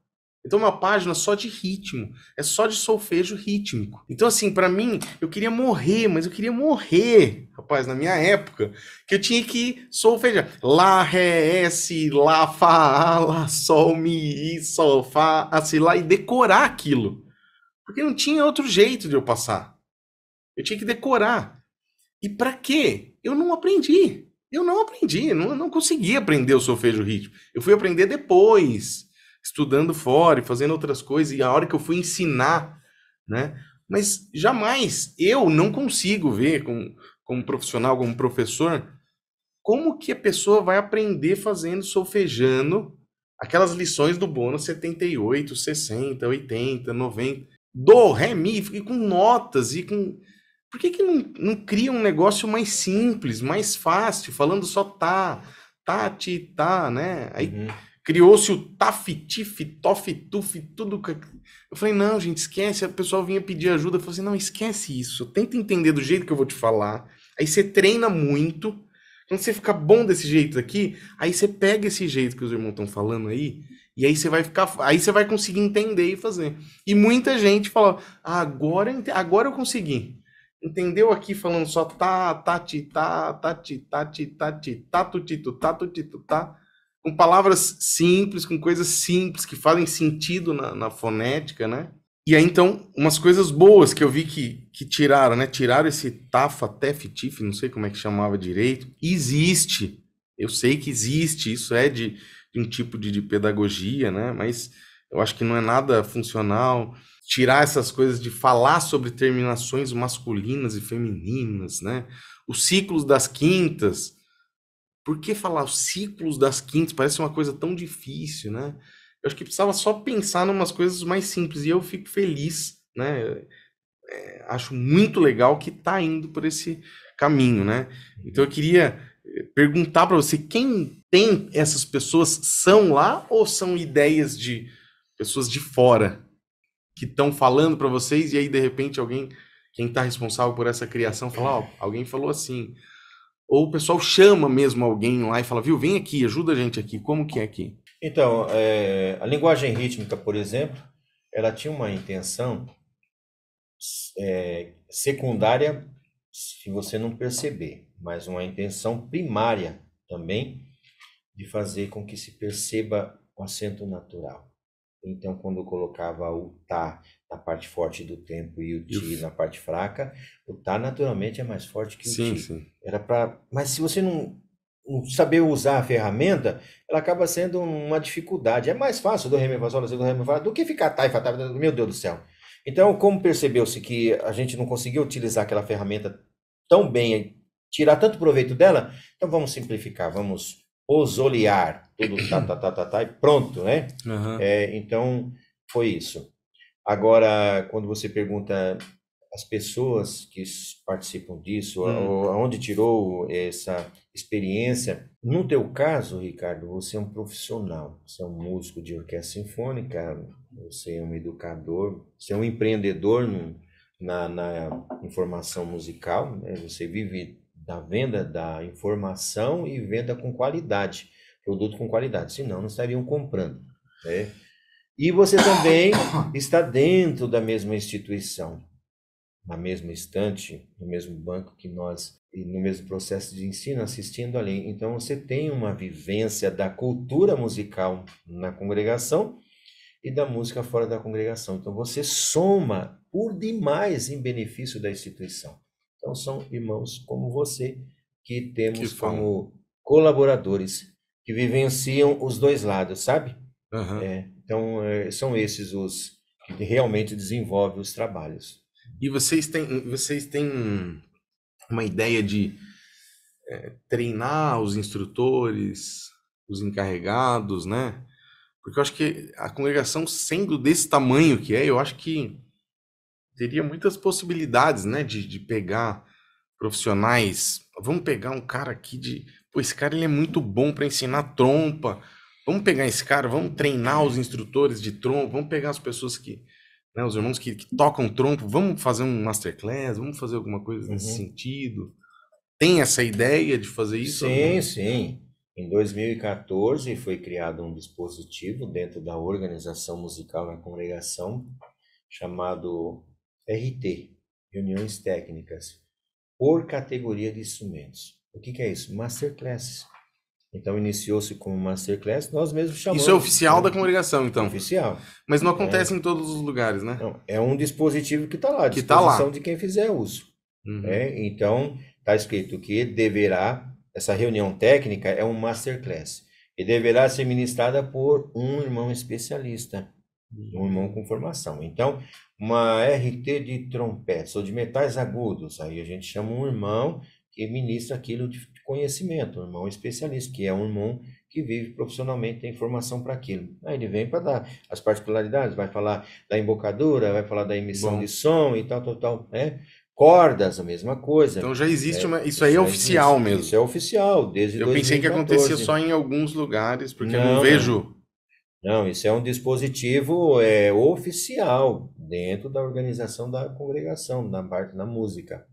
Então, uma página só de ritmo, é só de solfejo rítmico. Então, assim, para mim, eu queria morrer, mas eu queria morrer, rapaz, na minha época, que eu tinha que solfejar. Lá, Ré, S, Lá, Fá, Lá, Sol, Mi, Sol, Fá, assim, lá, e decorar aquilo. Porque não tinha outro jeito de eu passar. Eu tinha que decorar. E para quê? Eu não aprendi. Eu não aprendi, não, não consegui aprender o solfejo rítmico. Eu fui aprender depois estudando fora e fazendo outras coisas, e a hora que eu fui ensinar, né? Mas jamais eu não consigo ver como, como profissional, como professor, como que a pessoa vai aprender fazendo, solfejando aquelas lições do bônus 78, 60, 80, 90, do, ré, mi, e com notas e com... Por que, que não, não cria um negócio mais simples, mais fácil, falando só tá, tá, ti, tá, né? Aí... Uhum Criou-se o taf, tif, tof, tuf, tudo. Eu falei, não, gente, esquece. A pessoa vinha pedir ajuda. Eu falei assim, não, esquece isso. Tenta entender do jeito que eu vou te falar. Aí você treina muito. Quando você fica bom desse jeito aqui, aí você pega esse jeito que os irmãos estão falando aí E aí você vai ficar, aí você vai conseguir entender e fazer. E muita gente fala: ah, agora, agora eu consegui. Entendeu aqui falando só tá, tá, ti, tá, tá, ti, tá, ti, tá, ti, tá, tu, ti, tu, tá, tu, ti, tu, tá. Com palavras simples, com coisas simples que fazem sentido na, na fonética, né? E aí, então, umas coisas boas que eu vi que, que tiraram, né? Tiraram esse tafa, tef, tif, não sei como é que chamava direito. Existe. Eu sei que existe. Isso é de, de um tipo de, de pedagogia, né? Mas eu acho que não é nada funcional tirar essas coisas de falar sobre terminações masculinas e femininas, né? Os ciclos das quintas. Por que falar os ciclos das quintas? Parece uma coisa tão difícil, né? Eu acho que precisava só pensar em umas coisas mais simples e eu fico feliz, né? É, acho muito legal que está indo por esse caminho, né? Então eu queria eh, perguntar para você quem tem essas pessoas são lá ou são ideias de pessoas de fora que estão falando para vocês e aí de repente alguém, quem está responsável por essa criação, fala, ó, alguém falou assim. Ou o pessoal chama mesmo alguém lá e fala, viu, vem aqui, ajuda a gente aqui, como que é aqui? Então, é, a linguagem rítmica, por exemplo, ela tinha uma intenção é, secundária, se você não perceber, mas uma intenção primária também de fazer com que se perceba o acento natural. Então, quando eu colocava o tá na parte forte do tempo e o ti na parte fraca, o tá naturalmente é mais forte que o sim, ti. Sim. Era para, mas se você não, não, saber usar a ferramenta, ela acaba sendo uma dificuldade. É mais fácil do ré mi fá sol do ré mi fá do que ficar tá e fá, tá, meu Deus do céu. Então, como percebeu-se que a gente não conseguiu utilizar aquela ferramenta tão bem, tirar tanto proveito dela, então vamos simplificar, vamos osolear, tudo tá, tá, tá, tá, tá, e pronto, né? Uhum. É, então, foi isso. Agora, quando você pergunta as pessoas que participam disso, hum. aonde tirou essa experiência, no teu caso, Ricardo, você é um profissional, você é um músico de orquestra sinfônica, você é um educador, você é um empreendedor no, na, na informação musical, né? você vive da venda da informação e venda com qualidade, produto com qualidade, senão não estariam comprando. Né? E você também está dentro da mesma instituição, na mesma estante, no mesmo banco que nós, e no mesmo processo de ensino, assistindo ali. Então você tem uma vivência da cultura musical na congregação e da música fora da congregação. Então você soma por demais em benefício da instituição. Então, são irmãos como você que temos que como colaboradores que vivenciam os dois lados, sabe? Uhum. É, então, é, são esses os que realmente desenvolvem os trabalhos. E vocês têm, vocês têm uma ideia de é, treinar os instrutores, os encarregados, né? Porque eu acho que a congregação, sendo desse tamanho que é, eu acho que teria muitas possibilidades, né, de, de pegar profissionais. Vamos pegar um cara aqui de, pô, esse cara ele é muito bom para ensinar trompa. Vamos pegar esse cara, vamos treinar os instrutores de trompa, vamos pegar as pessoas que, né, os irmãos que, que tocam trompo, vamos fazer um masterclass, vamos fazer alguma coisa nesse uhum. sentido. Tem essa ideia de fazer isso? Sim, sim. Em 2014 foi criado um dispositivo dentro da organização musical na congregação chamado RT, reuniões técnicas, por categoria de instrumentos. O que, que é isso? Masterclasses. Então iniciou-se como masterclass, nós mesmos chamamos. Isso é oficial da congregação, então. Oficial. Mas não acontece é. em todos os lugares, né? Não, é um dispositivo que está lá, à que disposição tá lá. de quem fizer uso. Uhum. É, então está escrito que deverá essa reunião técnica é um masterclass e deverá ser ministrada por um irmão especialista, um irmão com formação. Então uma RT de trompetes ou de metais agudos. Aí a gente chama um irmão que ministra aquilo de conhecimento, um irmão especialista, que é um irmão que vive profissionalmente, tem formação para aquilo. Aí ele vem para dar as particularidades, vai falar da embocadura, vai falar da emissão Bom. de som e tal, tal, tal, né? Cordas, a mesma coisa. Então já existe é, uma. Isso aí é oficial existe, mesmo. Isso é oficial, desde Eu 2014. pensei que acontecia só em alguns lugares, porque não, eu não vejo não, isso é um dispositivo é, oficial dentro da organização da congregação, na parte da música.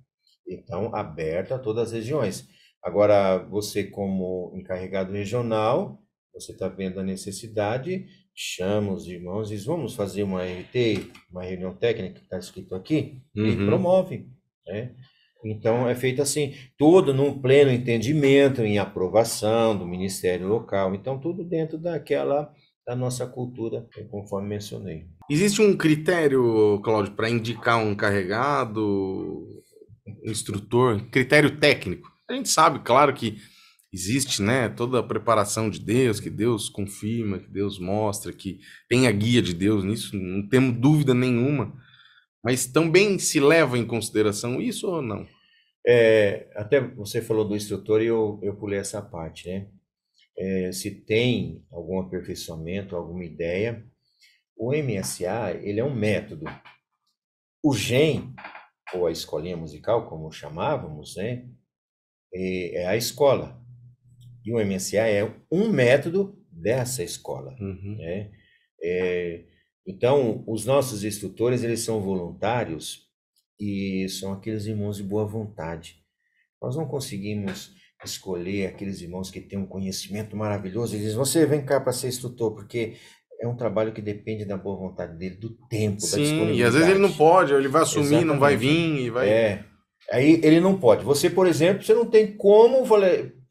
Então, aberto a todas as regiões. Agora, você como encarregado regional, você está vendo a necessidade chama os irmãos e diz, vamos fazer uma RT, uma reunião técnica que está escrito aqui, Uhum. e promove. Né? Então é feito assim, tudo num pleno entendimento, em aprovação do Ministério Local. Então, tudo dentro daquela da nossa cultura, conforme mencionei. Existe um critério, Cláudio, para indicar um carregado, um instrutor, critério técnico. A gente sabe, claro, que existe, né, toda a preparação de Deus, que Deus confirma, que Deus mostra, que tem a guia de Deus nisso, não temos dúvida nenhuma. Mas também se leva em consideração isso ou não? É, até você falou do instrutor e eu, eu pulei essa parte, né? É, se tem algum aperfeiçoamento, alguma ideia, o MSA, ele é um método. O GEM, ou a escolinha musical, como chamávamos, né? É, é a escola. E o MSA é um método dessa escola, Uhum. né? É, então, os nossos instrutores, eles são voluntários e são aqueles irmãos de boa vontade. Nós não conseguimos escolher aqueles irmãos que têm um conhecimento maravilhoso e dizem, você vem cá para ser instrutor, porque é um trabalho que depende da boa vontade dele, do tempo, da Sim, e às vezes ele não disponibilidade. pode, ele vai assumir, não vai Exatamente. vir e vai. É. Aí ele não pode. Você, por exemplo, você não tem como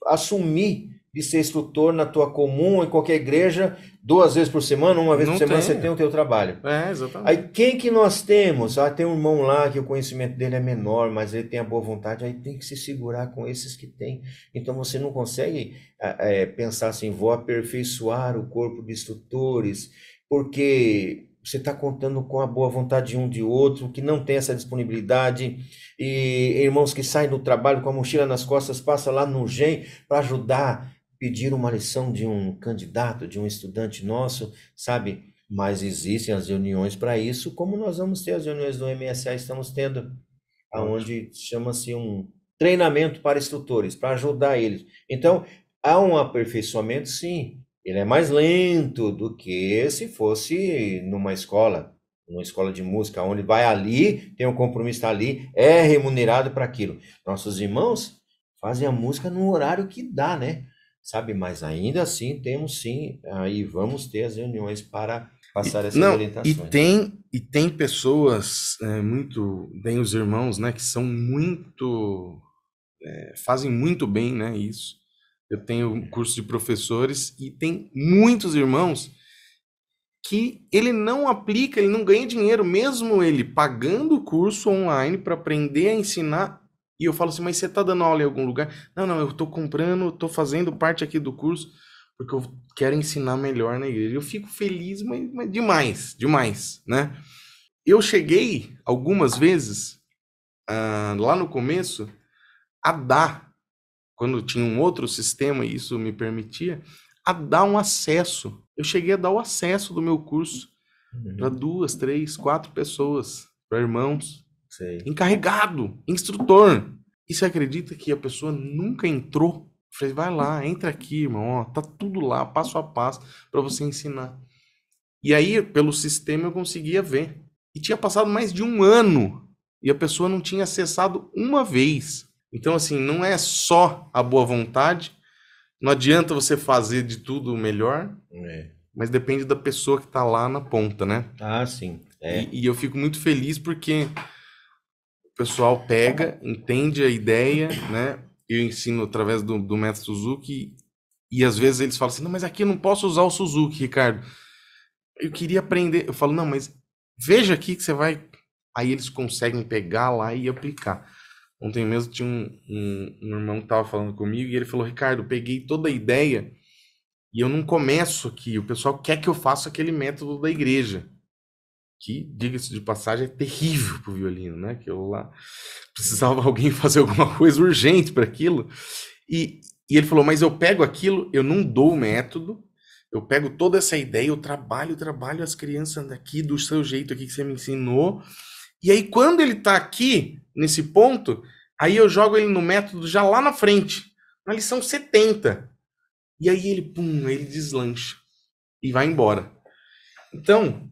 assumir de ser instrutor na tua comum, em qualquer igreja, duas vezes por semana, uma vez Não por semana, tem. você tem o teu trabalho. É, exatamente. Aí quem que nós temos? Ah, tem um irmão lá que o conhecimento dele é menor, mas ele tem a boa vontade, aí tem que se segurar com esses que tem. Então você não consegue eh, pensar assim, vou aperfeiçoar o corpo de instrutores, porque você está contando com a boa vontade de um de outro, que não tem essa disponibilidade, e irmãos que saem do trabalho com a mochila nas costas, passa lá no GEM para ajudar, pedir uma lição de um candidato, de um estudante nosso, sabe? Mas existem as reuniões para isso, como nós vamos ter as reuniões do MSA, estamos tendo, aonde chama-se um treinamento para instrutores, para ajudar eles. Então, há um aperfeiçoamento, sim. Ele é mais lento do que se fosse numa escola, numa escola de música, onde vai ali, tem um compromisso ali, é remunerado para aquilo. Nossos irmãos fazem a música no horário que dá, né? Sabe, mas ainda assim temos sim, aí vamos ter as reuniões para passar essas Não, e orientações. tem, e tem pessoas, é, muito bem os irmãos, né, que são muito, é, fazem muito bem, né, isso. Eu tenho um curso de professores e tem muitos irmãos que ele não aplica, ele não ganha dinheiro, mesmo ele pagando o curso online para aprender a ensinar. E eu falo assim, mas você tá dando aula em algum lugar? Não, não, eu tô comprando, tô fazendo parte aqui do curso porque eu quero ensinar melhor na igreja. Eu fico feliz, mas, mas demais, demais, né? Eu cheguei algumas vezes, ah, lá no começo, a dar, quando tinha um outro sistema e isso me permitia, a dar um acesso. Eu cheguei a dar o acesso do meu curso Uhum, para duas, três, quatro pessoas, para irmãos, sei. encarregado, instrutor. E você acredita que a pessoa nunca entrou? Eu falei, vai lá, entra aqui, irmão, ó, tá tudo lá, passo a passo, para você ensinar. E aí, pelo sistema, eu conseguia ver. E tinha passado mais de um ano e a pessoa não tinha acessado uma vez. Então, assim, não é só a boa vontade, não adianta você fazer de tudo o melhor, É. mas depende da pessoa que tá lá na ponta, né? Ah, sim. É. E, e eu fico muito feliz porque pessoal pega, entende a ideia, né? Eu ensino através do, do método Suzuki e às vezes eles falam assim, não, mas aqui eu não posso usar o Suzuki, Ricardo. Eu queria aprender. Eu falo, não, mas veja aqui que você vai. Aí eles conseguem pegar lá e aplicar. Ontem mesmo tinha um, um, um irmão que estava falando comigo e ele falou, Ricardo, eu peguei toda a ideia e eu não começo aqui. O pessoal quer que eu faça aquele método da igreja que, diga-se de passagem, é terrível pro violino, né? Eu lá precisava alguém fazer alguma coisa urgente para aquilo. E, e ele falou: Mas eu pego aquilo, eu não dou o método, eu pego toda essa ideia, eu trabalho, trabalho as crianças daqui do seu jeito aqui que você me ensinou. E aí, quando ele tá aqui, nesse ponto, aí eu jogo ele no método já lá na frente, na lição 70. E aí ele, pum, ele deslancha e vai embora. Então,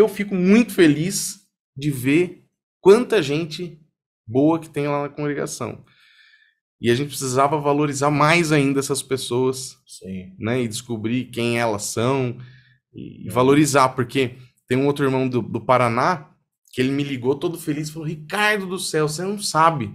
eu fico muito feliz de ver quanta gente boa que tem lá na congregação. E a gente precisava valorizar mais ainda essas pessoas, Sim. né? E descobrir quem elas são, E, e valorizar, porque tem um outro irmão do, do Paraná que ele me ligou todo feliz e falou: Ricardo do céu, você não sabe.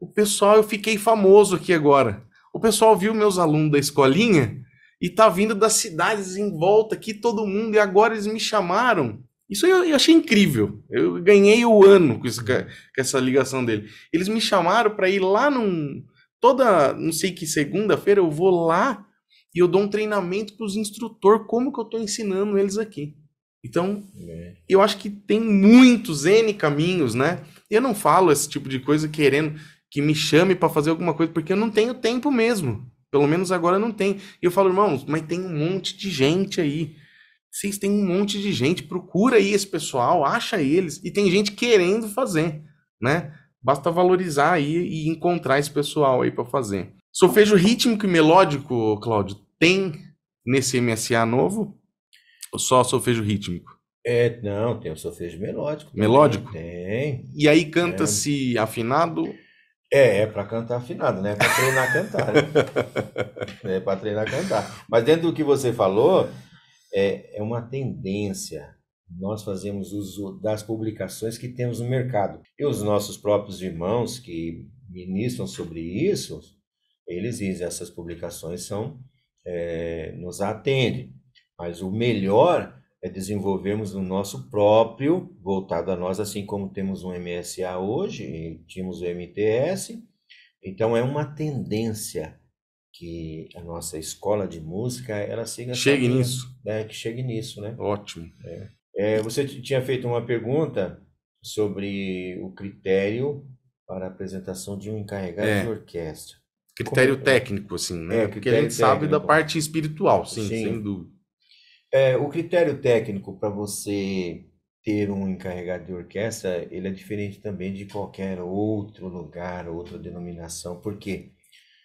O pessoal, eu fiquei famoso aqui agora. O pessoal viu meus alunos da escolinha e tá vindo das cidades em volta aqui, todo mundo, e agora eles me chamaram. Isso eu, eu achei incrível. Eu ganhei o ano com, isso, com essa ligação dele. Eles me chamaram para ir lá num. Toda, não sei que segunda-feira, eu vou lá e eu dou um treinamento para os instrutores, como que eu estou ensinando eles aqui. Então, é. eu acho que tem muitos N caminhos, né? Eu não falo esse tipo de coisa querendo que me chame para fazer alguma coisa, porque eu não tenho tempo mesmo. Pelo menos agora não tem. E eu falo, irmãos, mas tem um monte de gente aí. Vocês têm um monte de gente, procura aí esse pessoal, acha eles. E tem gente querendo fazer, né? Basta valorizar aí e encontrar esse pessoal aí para fazer. Solfejo rítmico e melódico, Cláudio, tem nesse MSA novo? Ou só solfejo rítmico? É, não, tem o solfejo melódico. Também. Melódico? Tem. E aí canta-se é. afinado? É, é para cantar afinado, né? É para treinar a cantar. Né? É para treinar a cantar. Mas dentro do que você falou, é, é uma tendência. Nós fazemos uso das publicações que temos no mercado. E os nossos próprios irmãos que ministram sobre isso, eles dizem essas publicações são é, nos atendem. Mas o melhor é desenvolvermos o nosso próprio, voltado a nós, assim como temos um MSA hoje, e tínhamos o MTS. Então é uma tendência que a nossa escola de música ela siga chegue nisso, né? Que chegue nisso, né? Ótimo. É. É, você tinha feito uma pergunta sobre o critério para a apresentação de um encarregado é. de orquestra. Critério Como... técnico, assim, né? É, Porque a gente técnico. sabe da parte espiritual, sim, sim. sem dúvida. É, o critério técnico para você ter um encarregado de orquestra, ele é diferente também de qualquer outro lugar, outra denominação. Por quê?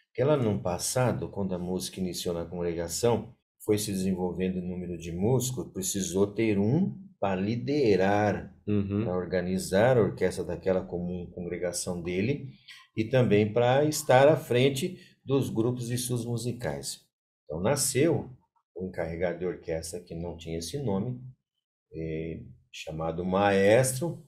Porque lá no passado, quando a música iniciou na congregação, foi se desenvolvendo o número de músicos, precisou ter um para liderar, uhum. para organizar a orquestra daquela comum congregação dele e também para estar à frente dos grupos e suas musicais. Então nasceu o encarregado de orquestra que não tinha esse nome, é, chamado maestro,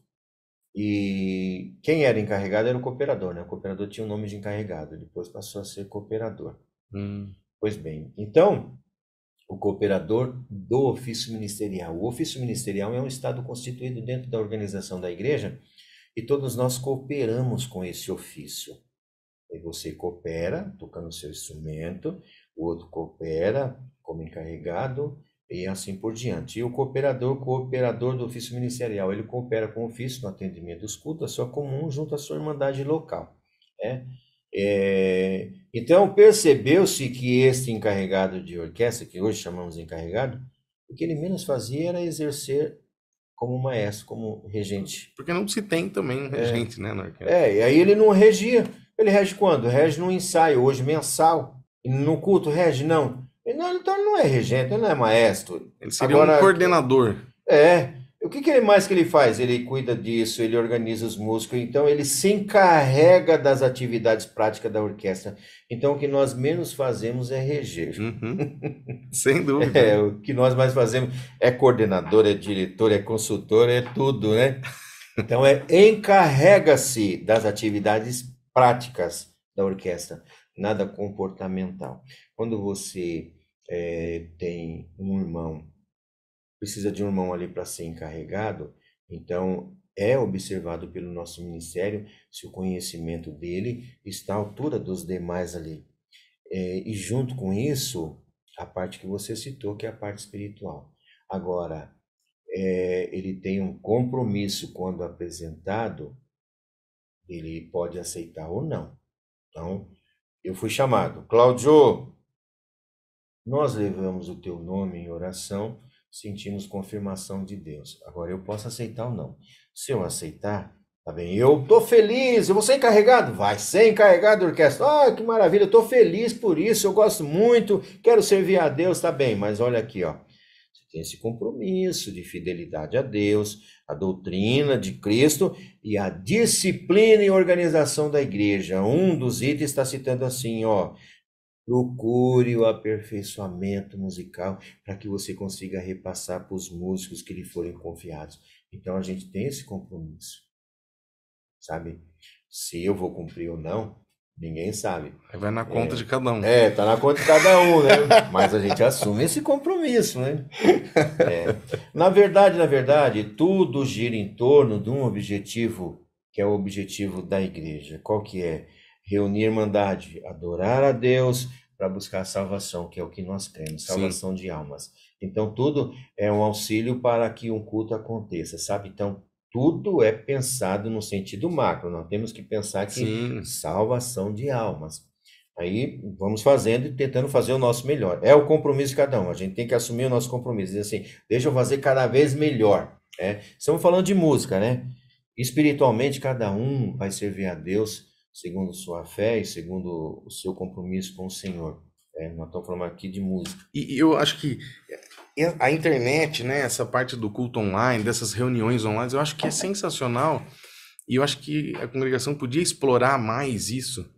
e quem era encarregado era o cooperador, né? O cooperador tinha o nome de encarregado, depois passou a ser cooperador. Hum. Pois bem, então, o cooperador do ofício ministerial. O ofício ministerial é um estado constituído dentro da organização da igreja e todos nós cooperamos com esse ofício. E você coopera tocando seu instrumento, o outro coopera como encarregado e assim por diante. E o cooperador, cooperador do ofício ministerial, ele coopera com o ofício no atendimento dos cultos, a sua comum, junto à sua irmandade local. Né? É, então, percebeu-se que este encarregado de orquestra, que hoje chamamos de encarregado, o que ele menos fazia era exercer como maestro, como regente. Porque não se tem também um é. regente, é, né, na orquestra. É, e aí ele não regia. Ele rege quando? Rege no ensaio, hoje mensal. E no culto rege, não. Não, então ele não é regente, ele não é maestro. Ele seria Agora, um coordenador. É. O que, que ele mais que ele faz? Ele cuida disso, ele organiza os músicos, então ele se encarrega das atividades práticas da orquestra. Então o que nós menos fazemos é reger. Uhum. Sem dúvida. É, o que nós mais fazemos é coordenador, é diretor, é consultor, é tudo, né? Então é encarrega-se das atividades práticas da orquestra, nada comportamental. Quando você é, tem um irmão, precisa de um irmão ali para ser encarregado, então é observado pelo nosso ministério se o conhecimento dele está à altura dos demais ali. É, e junto com isso, a parte que você citou, que é a parte espiritual. Agora, é, ele tem um compromisso quando apresentado, ele pode aceitar ou não. Então, eu fui chamado, Cláudio, nós levamos o teu nome em oração, sentimos confirmação de Deus. Agora eu posso aceitar ou não. Se eu aceitar, tá bem. Eu tô feliz, eu vou ser encarregado? Vai ser encarregado da orquestra. Ah, que maravilha, eu tô feliz por isso, eu gosto muito, quero servir a Deus, tá bem. Mas olha aqui, ó. Você tem esse compromisso de fidelidade a Deus, a doutrina de Cristo e a disciplina e organização da igreja. Um dos itens está citando assim, ó Procure o aperfeiçoamento musical para que você consiga repassar para os músicos que lhe forem confiados. Então a gente tem esse compromisso. Sabe? Se eu vou cumprir ou não, ninguém sabe. Vai na conta é, de cada um. É, tá na conta de cada um, né? Mas a gente assume esse compromisso, né? É. Na verdade, na verdade, tudo gira em torno de um objetivo que é o objetivo da igreja. Qual que é? Reunir irmandade, adorar a Deus para buscar a salvação, que é o que nós cremos, salvação Sim. de almas. Então, tudo é um auxílio para que um culto aconteça, sabe? Então, tudo é pensado no sentido macro. Nós temos que pensar que Sim. salvação de almas. Aí vamos fazendo e tentando fazer o nosso melhor. É o compromisso de cada um. A gente tem que assumir o nosso compromisso. Dizer assim, deixa eu fazer cada vez melhor. É. Estamos falando de música, né? Espiritualmente, cada um vai servir a Deus segundo sua fé e segundo o seu compromisso com o Senhor. É, nós estamos falando aqui de música. E eu acho que a internet, né, essa parte do culto online, dessas reuniões online, eu acho que é sensacional. E eu acho que a congregação podia explorar mais isso,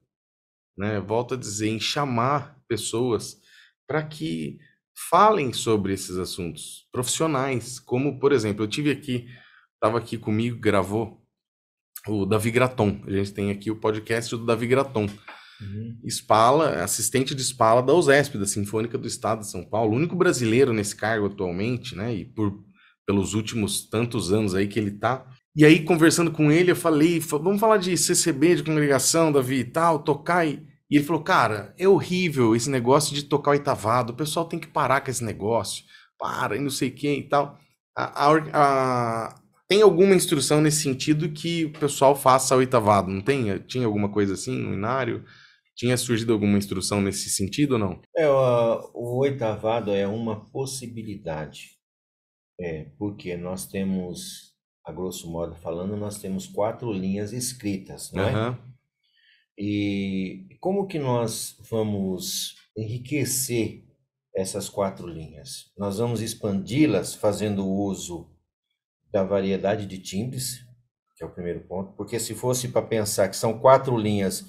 né? Volto a dizer, em chamar pessoas para que falem sobre esses assuntos profissionais, como por exemplo, eu tive aqui, estava aqui comigo, gravou o Davi Graton. A gente tem aqui o podcast do Davi Graton. Uhum. Spala, assistente de Spala da USESP, da Sinfônica do Estado de São Paulo, o único brasileiro nesse cargo atualmente, né? E por pelos últimos tantos anos aí que ele tá. E aí, conversando com ele, eu falei, vamos falar de CCB, de congregação, Davi e tal, tocar. E, e ele falou, cara, é horrível esse negócio de tocar oitavado, o pessoal tem que parar com esse negócio, para, e não sei quem e tal. A, a, a, tem alguma instrução nesse sentido que o pessoal faça oitavado, não tem? Tinha alguma coisa assim no inário? Tinha surgido alguma instrução nesse sentido ou não? É, o, o oitavado é uma possibilidade. É, porque nós temos, a grosso modo falando, nós temos quatro linhas escritas, não é? Uhum. E como que nós vamos enriquecer essas quatro linhas? Nós vamos expandi-las fazendo uso da variedade de timbres, que é o primeiro ponto, porque se fosse para pensar que são quatro linhas,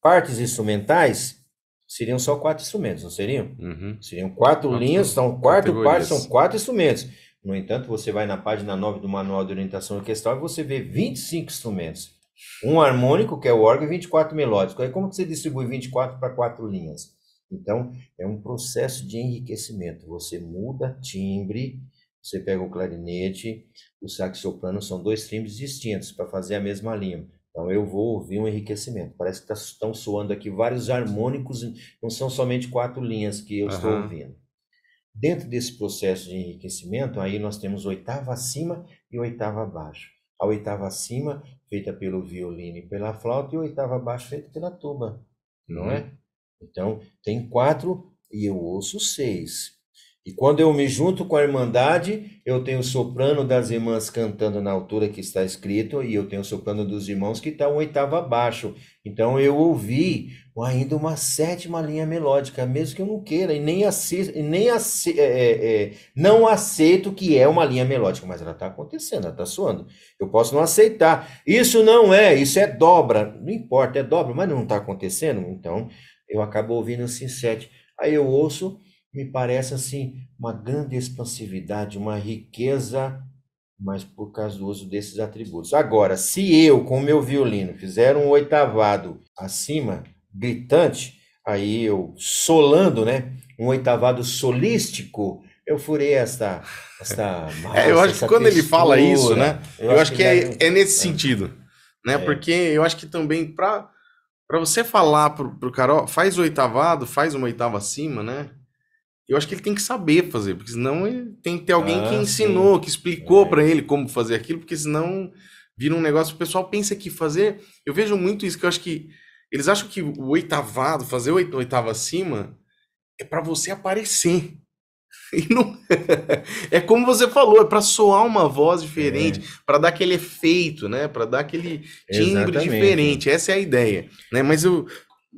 partes instrumentais, seriam só quatro instrumentos, não seriam? Uhum. Seriam quatro, linhas, são quatro partes, são quatro instrumentos. No entanto, você vai na página 9 do Manual de Orientação Orquestral e você vê 25 instrumentos. Um harmônico, que é o órgão, e 24 melódicos. Aí como que você distribui 24 para quatro linhas? Então, é um processo de enriquecimento. Você muda timbre, você pega o clarinete, o sax soprano, são dois timbres distintos para fazer a mesma linha. Então eu vou ouvir um enriquecimento. Parece que estão tá, soando aqui vários harmônicos, não são somente quatro linhas que eu uhum. estou ouvindo. Dentro desse processo de enriquecimento, aí nós temos oitava acima e oitava abaixo. A oitava acima, feita pelo violino e pela flauta, e a oitava abaixo, feita pela tuba, não uhum. é? Então, tem quatro e eu ouço seis. E quando eu me junto com a Irmandade, eu tenho o soprano das irmãs cantando na altura que está escrito, e eu tenho o soprano dos irmãos que está um oitavo abaixo. Então eu ouvi ainda uma sétima linha melódica, mesmo que eu não queira, e nem, ace, nem ace, é, é, é, não aceito que é uma linha melódica, mas ela está acontecendo, ela está soando. Eu posso não aceitar. Isso não é, isso é dobra. Não importa, é dobra, mas não está acontecendo. Então eu acabo ouvindo assim sete. Aí eu ouço me parece assim uma grande expansividade, uma riqueza, mas por causa do uso desses atributos. Agora, se eu, com o meu violino, fizer um oitavado acima, gritante, aí eu solando, né? Um oitavado solístico, eu furei esta. esta massa, é, eu acho que quando textura, ele fala isso, né? Eu, eu acho, que, é, é, nesse é. sentido. Né? É. Porque eu acho que também, para você falar pro, pro cara, ó, faz o oitavado, faz uma oitava acima, né? Eu acho que ele tem que saber fazer, porque senão ele tem que ter alguém ah, que ensinou, sim. que explicou é. para ele como fazer aquilo, porque senão vira um negócio. O pessoal pensa que fazer. Eu vejo muito isso, que eu acho que eles acham que o oitavado, fazer o oitavo acima, é para você aparecer. E não... é como você falou, é para soar uma voz diferente, é. para dar aquele efeito, né? Para dar aquele timbre Exatamente. diferente. Essa é a ideia, né? Mas eu,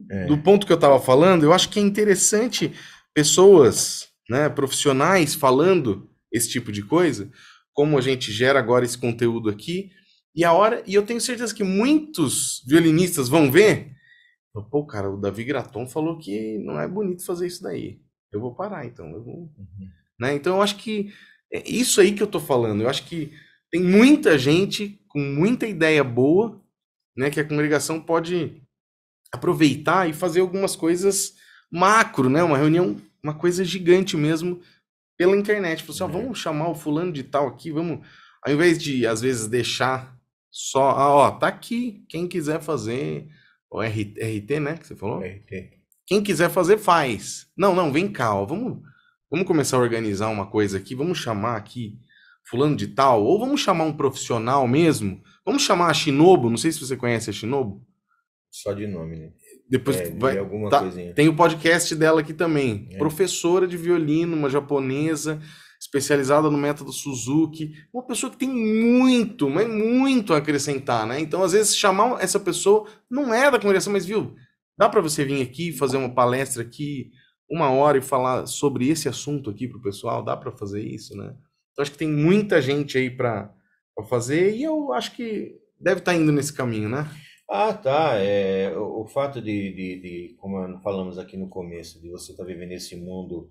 é. do ponto que eu estava falando, eu acho que é interessante pessoas, né, profissionais falando esse tipo de coisa, como a gente gera agora esse conteúdo aqui, e a hora, e eu tenho certeza que muitos violinistas vão ver Pô, cara, o Davi Graton falou que não é bonito fazer isso daí. Eu vou parar, então. Eu vou... Uhum. Né? Então, eu acho que é isso aí que eu tô falando. Eu acho que tem muita gente com muita ideia boa, né? Que a congregação pode aproveitar e fazer algumas coisas macro, né? Uma reunião, uma coisa gigante mesmo pela internet. Falou assim, ó, é. vamos chamar o fulano de tal aqui, vamos... Ao invés de, às vezes, deixar só... Ah, ó, tá aqui, quem quiser fazer o RT, RT, né? Que você falou? RT. Quem quiser fazer, faz. Não, não, vem cá, ó, vamos, vamos começar a organizar uma coisa aqui, vamos chamar aqui fulano de tal, ou vamos chamar um profissional mesmo. Vamos chamar a Shinobu, não sei se você conhece a Shinobu. Só de nome, né? Depois é, vai, alguma tá, coisinha. Tem o podcast dela aqui também. É. Professora de violino, uma japonesa, especializada no método Suzuki, uma pessoa que tem muito, mas muito a acrescentar, né? Então, às vezes, chamar essa pessoa não é da congregação, mas viu, dá para você vir aqui fazer uma palestra aqui, uma hora e falar sobre esse assunto aqui para o pessoal, dá para fazer isso, né? Então, acho que tem muita gente aí para fazer e eu acho que deve estar tá indo nesse caminho, né? Ah, tá. É, o, o fato de, de, de, como falamos aqui no começo, de você estar tá vivendo esse mundo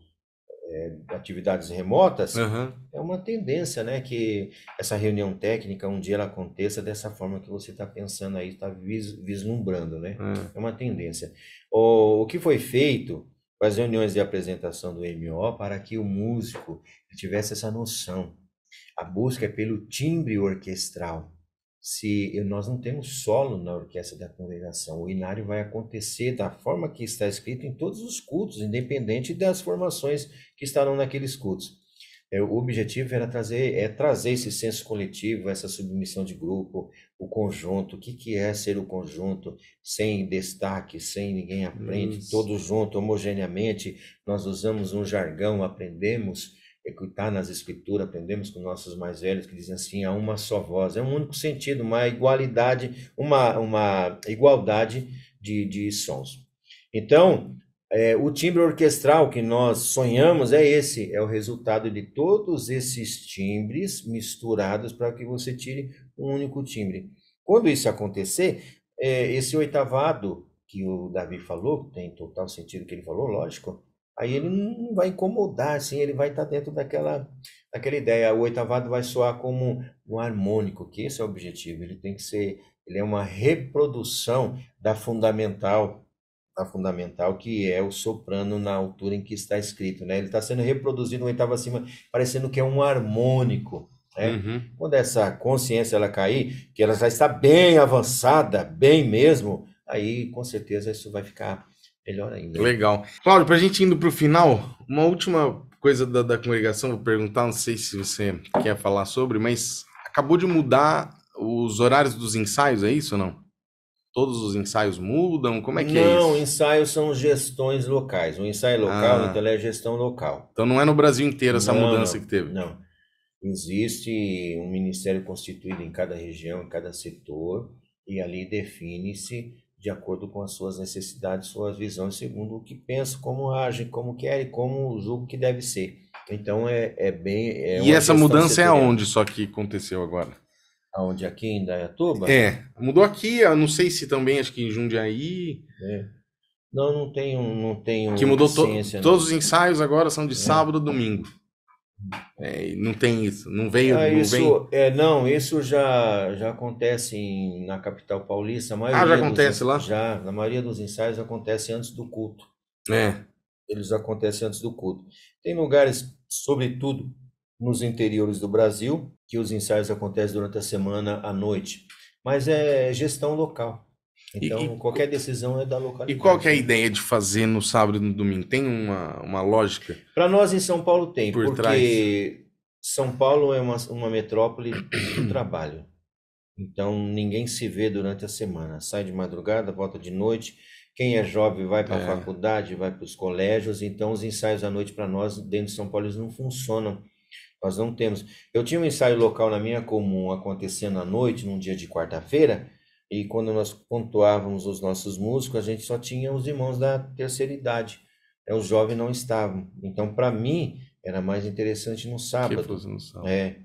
é, atividades remotas, uhum. é uma tendência, né? Que essa reunião técnica um dia ela aconteça dessa forma que você está pensando aí, está vis, vislumbrando, né? Uhum. É uma tendência. O, o que foi feito com as reuniões de apresentação do MO para que o músico tivesse essa noção. A busca é pelo timbre orquestral se nós não temos solo na orquestra da congregação. O inário vai acontecer da forma que está escrito em todos os cultos, independente das formações que estarão naqueles cultos. É, o objetivo era trazer, é trazer esse senso coletivo, essa submissão de grupo, o conjunto, o que, que é ser o conjunto, sem destaque, sem ninguém aprende, Isso. todos juntos, homogeneamente. Nós usamos um jargão, aprendemos escutar nas escrituras, aprendemos com nossos mais velhos que dizem assim, há uma só voz, é um único sentido, uma igualdade, uma, uma igualdade de, de sons. Então, é, o timbre orquestral que nós sonhamos é esse, é o resultado de todos esses timbres misturados para que você tire um único timbre. Quando isso acontecer, é, esse oitavado que o Davi falou, tem total sentido que ele falou, lógico, aí ele não vai incomodar, assim, ele vai estar tá dentro daquela, daquela ideia. O oitavado vai soar como um harmônico, que esse é o objetivo. Ele tem que ser, ele é uma reprodução da fundamental, da fundamental que é o soprano na altura em que está escrito, né? Ele está sendo reproduzido um oitavo acima, parecendo que é um harmônico. Né? Uhum. Quando essa consciência ela cair, que ela já está bem avançada, bem mesmo, aí com certeza isso vai ficar melhor ainda. Legal. Cláudio, para a gente indo para o final, uma última coisa da, da congregação, vou perguntar, não sei se você quer falar sobre, mas acabou de mudar os horários dos ensaios, é isso ou não? Todos os ensaios mudam? Como é que não, é isso? Não, ensaios são gestões locais. O ensaio local, ah. então, é gestão local. Então não é no Brasil inteiro essa não, mudança não, que teve? Não. Existe um ministério constituído em cada região, em cada setor, e ali define-se de acordo com as suas necessidades, suas visões, segundo o que pensa, como age, como quer e como julgo que deve ser. Então é, é bem. É e essa mudança é aonde só que aconteceu agora? Aonde aqui em Dayatuba? É, mudou aqui, eu não sei se também, acho que em Jundiaí. É. Não, não tenho, não tenho. Que mudou to todos os ensaios agora são de é. sábado a domingo. É, não tem isso, não veio. Ah, não, isso, vem... é, não, isso já, já acontece em, na capital paulista. ah, já acontece lá? Já, na maioria dos ensaios acontece antes do culto. É. Eles acontecem antes do culto. Tem lugares, sobretudo nos interiores do Brasil, que os ensaios acontecem durante a semana à noite. Mas é gestão local. Então, e, qualquer decisão é da localidade. E qual é a ideia de fazer no sábado e no domingo? Tem uma, uma lógica? Para nós em São Paulo tem, por porque trás. São Paulo é uma, uma metrópole do trabalho. Então, ninguém se vê durante a semana. Sai de madrugada, volta de noite. Quem é jovem vai para a é. faculdade, vai para os colégios. Então, os ensaios à noite para nós, dentro de São Paulo, eles não funcionam. Nós não temos. Eu tinha um ensaio local na minha comum acontecendo à noite, num dia de quarta-feira e quando nós pontuávamos os nossos músicos, a gente só tinha os irmãos da terceira idade. É, os jovens não estavam. Então, para mim, era mais interessante no sábado. no sábado. É.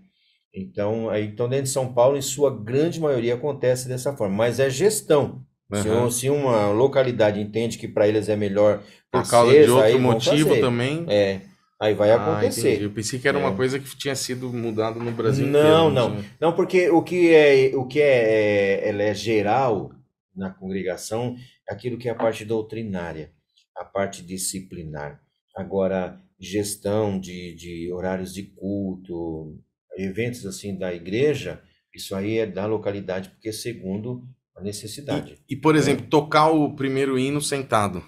Então, aí, então, dentro de São Paulo, em sua grande maioria, acontece dessa forma. Mas é gestão. Se, um- se uma localidade entende que para eles é melhor Por causa de outro motivo também. É, aí vai Ah, acontecer. entendi. Eu pensei que era uma É. coisa que tinha sido mudada no Brasil Não, inteiro. não. tinha. Não, porque o que é, o que é, é- ela é geral na congregação é aquilo que é a parte doutrinária, a parte disciplinar. Agora, gestão de, de horários de culto, eventos assim da igreja, isso aí é da localidade, porque é segundo a necessidade. E, por exemplo, tocar o primeiro hino sentado.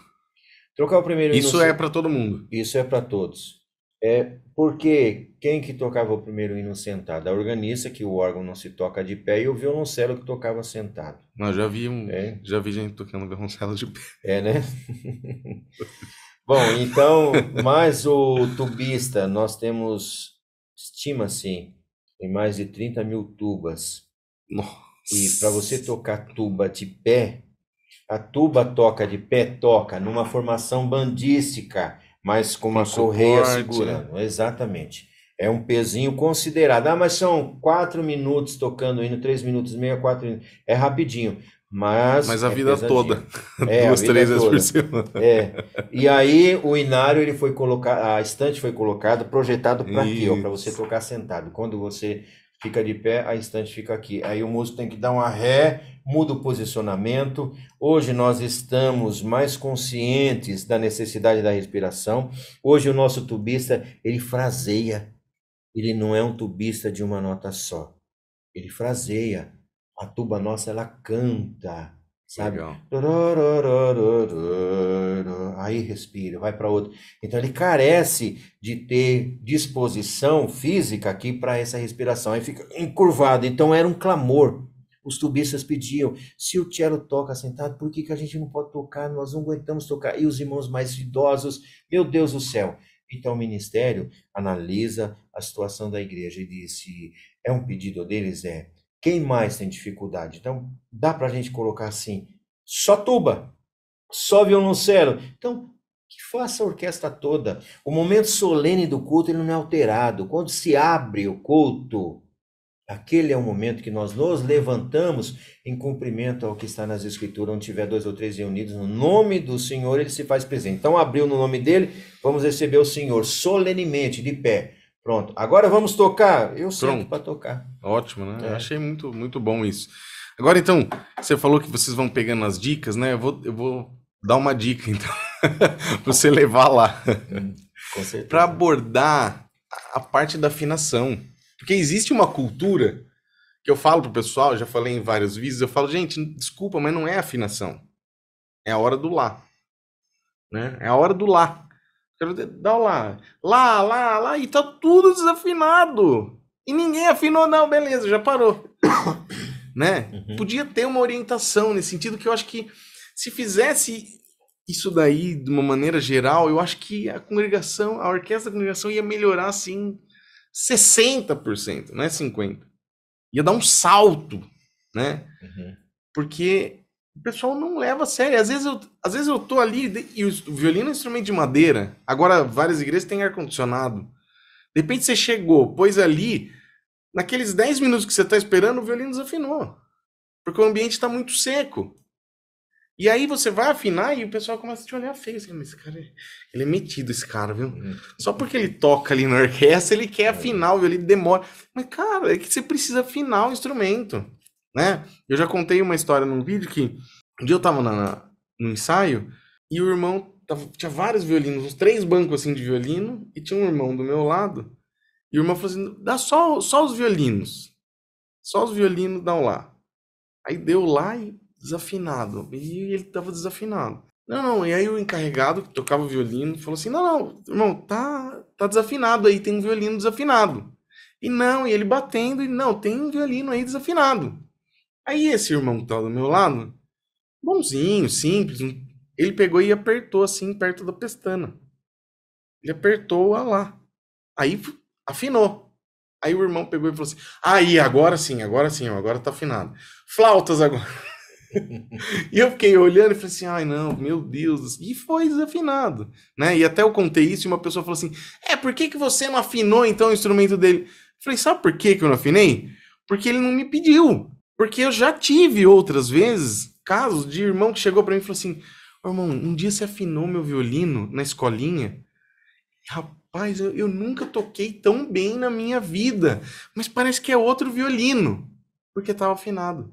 Trocar o primeiro hino Isso é para todo mundo. Isso é para todos. É porque quem que tocava o primeiro hino sentado? A organista, que o órgão não se toca de pé, e o violoncelo que tocava sentado. Não, já vi um, É. já vi gente tocando violoncelo de pé. É, né? Bom, então, mais o tubista, nós temos, estima-se, em mais de 30 mil tubas. Nossa. E para você tocar tuba de pé, a tuba toca de pé, toca numa formação bandística, mas com uma correia segurando. Exatamente. É um pezinho considerado. Ah, mas são quatro minutos tocando hino, três minutos e meio, quatro minutos. É rapidinho. Mas, Mas a é vida pesadinho. toda. É, a Duas, vida três vezes por semana. É. E aí o inário ele foi colocado, a estante foi colocada, projetado para aqui, ó, para você tocar sentado. Quando você fica de pé, a estante fica aqui. Aí o músico tem que dar uma ré, muda o posicionamento. Hoje nós estamos mais conscientes da necessidade da respiração. Hoje o nosso tubista, ele fraseia. Ele não é um tubista de uma nota só. Ele fraseia. A tuba nossa ela canta, sabe? Legal. Aí respira, vai para outro. Então ele carece de ter disposição física aqui para essa respiração. Aí fica encurvado. Então era um clamor. Os tubistas pediam: se o cello toca sentado, por que, que a gente não pode tocar? Nós não aguentamos tocar. E os irmãos mais idosos, meu Deus do céu. Então o ministério analisa a situação da igreja e diz: se é um pedido deles, é. Quem mais tem dificuldade? Então, dá para a gente colocar assim: só tuba, só violoncelo. Então, que faça a orquestra toda. O momento solene do culto ele não é alterado. Quando se abre o culto, aquele é o momento que nós nos levantamos em cumprimento ao que está nas Escrituras, onde tiver dois ou três reunidos, no nome do Senhor, ele se faz presente. Então, abriu no nome dele, vamos receber o Senhor solenemente, de pé. Pronto. Agora vamos tocar. Eu sento para tocar. Ótimo, né? É. Achei muito, muito bom isso. Agora, então, você falou que vocês vão pegando as dicas, né? Eu vou, eu vou dar uma dica, então, pra você levar lá. Certeza. Para abordar a- parte da afinação. Porque existe uma cultura que eu falo pro pessoal, já falei em vários vídeos, eu falo, gente, desculpa, mas não é afinação. É a hora do lá. Né? É a hora do lá. Quero o lá. Lá, lá, lá, e tá tudo desafinado. E ninguém afinou, não, beleza, já parou. né? Uhum. Podia ter uma orientação nesse sentido que eu acho que se fizesse isso daí de uma maneira geral, eu acho que a congregação, a orquestra da congregação ia melhorar assim 60%, não é 50. Ia dar um salto, né? Uhum. Porque o pessoal não leva a sério. Às vezes eu, às vezes eu tô ali e o violino é um instrumento de madeira. Agora várias igrejas têm ar condicionado. De repente você chegou, pôs ali, naqueles 10 minutos que você tá esperando, o violino desafinou. Porque o ambiente está muito seco. E aí você vai afinar e o pessoal começa a te olhar feio. Assim, mas esse cara, é- ele é metido, esse cara, viu? Uhum. Só porque ele toca ali na orquestra, ele quer afinar o violino, demora. Mas, cara, é que você precisa afinar o instrumento, né? Eu já contei uma história num vídeo que um dia eu tava na, na- no ensaio e o irmão tava- tinha vários violinos, uns três bancos assim de violino, e tinha um irmão do meu lado, e o irmão falou assim: dá só, só os violinos. Só os violinos dão lá. Aí deu lá e desafinado. E ele tava desafinado. Não, não, e aí o encarregado que tocava o violino falou assim: não, não, irmão, tá, tá desafinado aí, tem um violino desafinado. E não, e ele batendo, e não, tem um violino aí desafinado. Aí esse irmão que tava do meu lado, bonzinho, simples, ele pegou e apertou assim perto da pestana. Ele apertou a lá. Aí afinou. Aí o irmão pegou e falou assim: aí, agora sim, agora sim, agora tá afinado. Flautas agora. E eu fiquei olhando e falei assim, ai não, meu Deus, e foi desafinado, né? E até eu contei isso e uma pessoa falou assim, é, por que, que você não afinou então o instrumento dele? Eu falei, sabe por que, que eu não afinei? Porque ele não me pediu. Porque eu já tive outras vezes casos de irmão que chegou para mim e falou assim: oh, irmão, um dia você afinou meu violino na escolinha. Rapaz, eu, eu nunca toquei tão bem na minha vida, mas parece que é outro violino, porque estava afinado.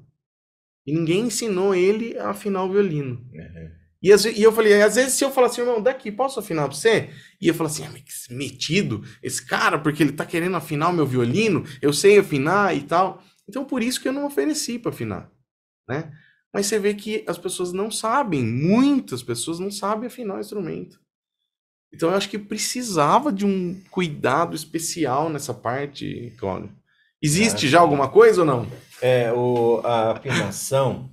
E ninguém ensinou ele a afinar o violino. Uhum. E, e, eu falei, às vezes se eu falar assim, irmão, daqui, posso afinar pra você? E eu falo assim, ah, que metido, esse cara, porque ele tá querendo afinar o meu violino, eu sei afinar e tal. Então por isso que eu não ofereci para afinar, né? Mas você vê que as pessoas não sabem, muitas pessoas não sabem afinar o instrumento. Então eu acho que precisava de um cuidado especial nessa parte, Cláudio. Existe já alguma coisa ou não? É, o, a afinação,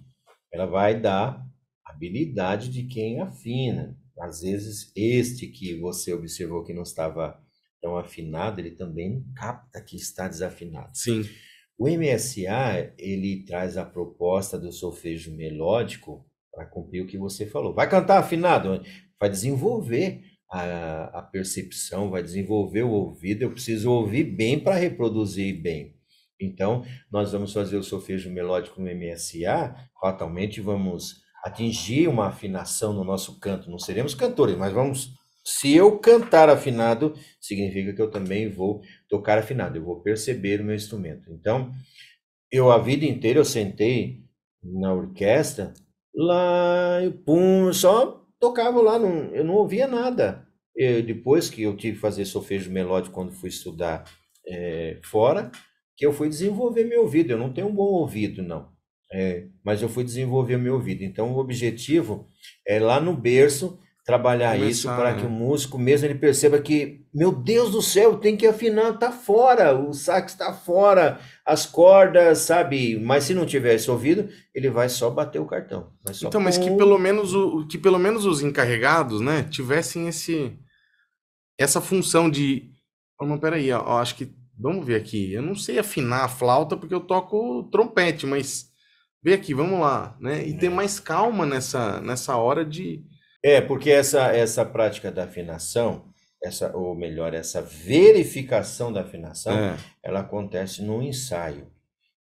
ela vai dar habilidade de quem afina. Às vezes, este que você observou que não estava tão afinado, ele também capta que está desafinado. Sim. O MSA, ele traz a proposta do solfejo melódico para cumprir o que você falou. Vai cantar afinado, vai desenvolver a, a percepção, vai desenvolver o ouvido. Eu preciso ouvir bem para reproduzir bem. Então, nós vamos fazer o solfejo melódico no MSA, fatalmente vamos atingir uma afinação no nosso canto. Não seremos cantores, mas vamos. Se eu cantar afinado, significa que eu também vou tocar afinado, eu vou perceber o meu instrumento. Então, eu a vida inteira eu sentei na orquestra, lá, eu, pum, só tocava lá, não, eu não ouvia nada. Eu, depois que eu tive que fazer solfejo melódico quando fui estudar é, fora, que eu fui desenvolver meu ouvido. Eu não tenho um bom ouvido, não. É, mas eu fui desenvolver meu ouvido. Então, o objetivo é lá no berço trabalhar Começar, isso para né? que o músico mesmo ele perceba que, meu Deus do céu, tem que afinar, tá fora, o sax está fora, as cordas, sabe? Mas se não tiver esse ouvido, ele vai só bater o cartão. então, mas que pelo menos o que pelo menos os encarregados, né, tivessem esse essa função de, oh, mas peraí, ó, acho que vamos ver aqui, eu não sei afinar a flauta porque eu toco trompete, mas vê aqui, vamos lá, né? E ter é. mais calma nessa, nessa hora de. É, porque essa, essa prática da afinação, essa, ou melhor, essa verificação da afinação, é. ela acontece no ensaio.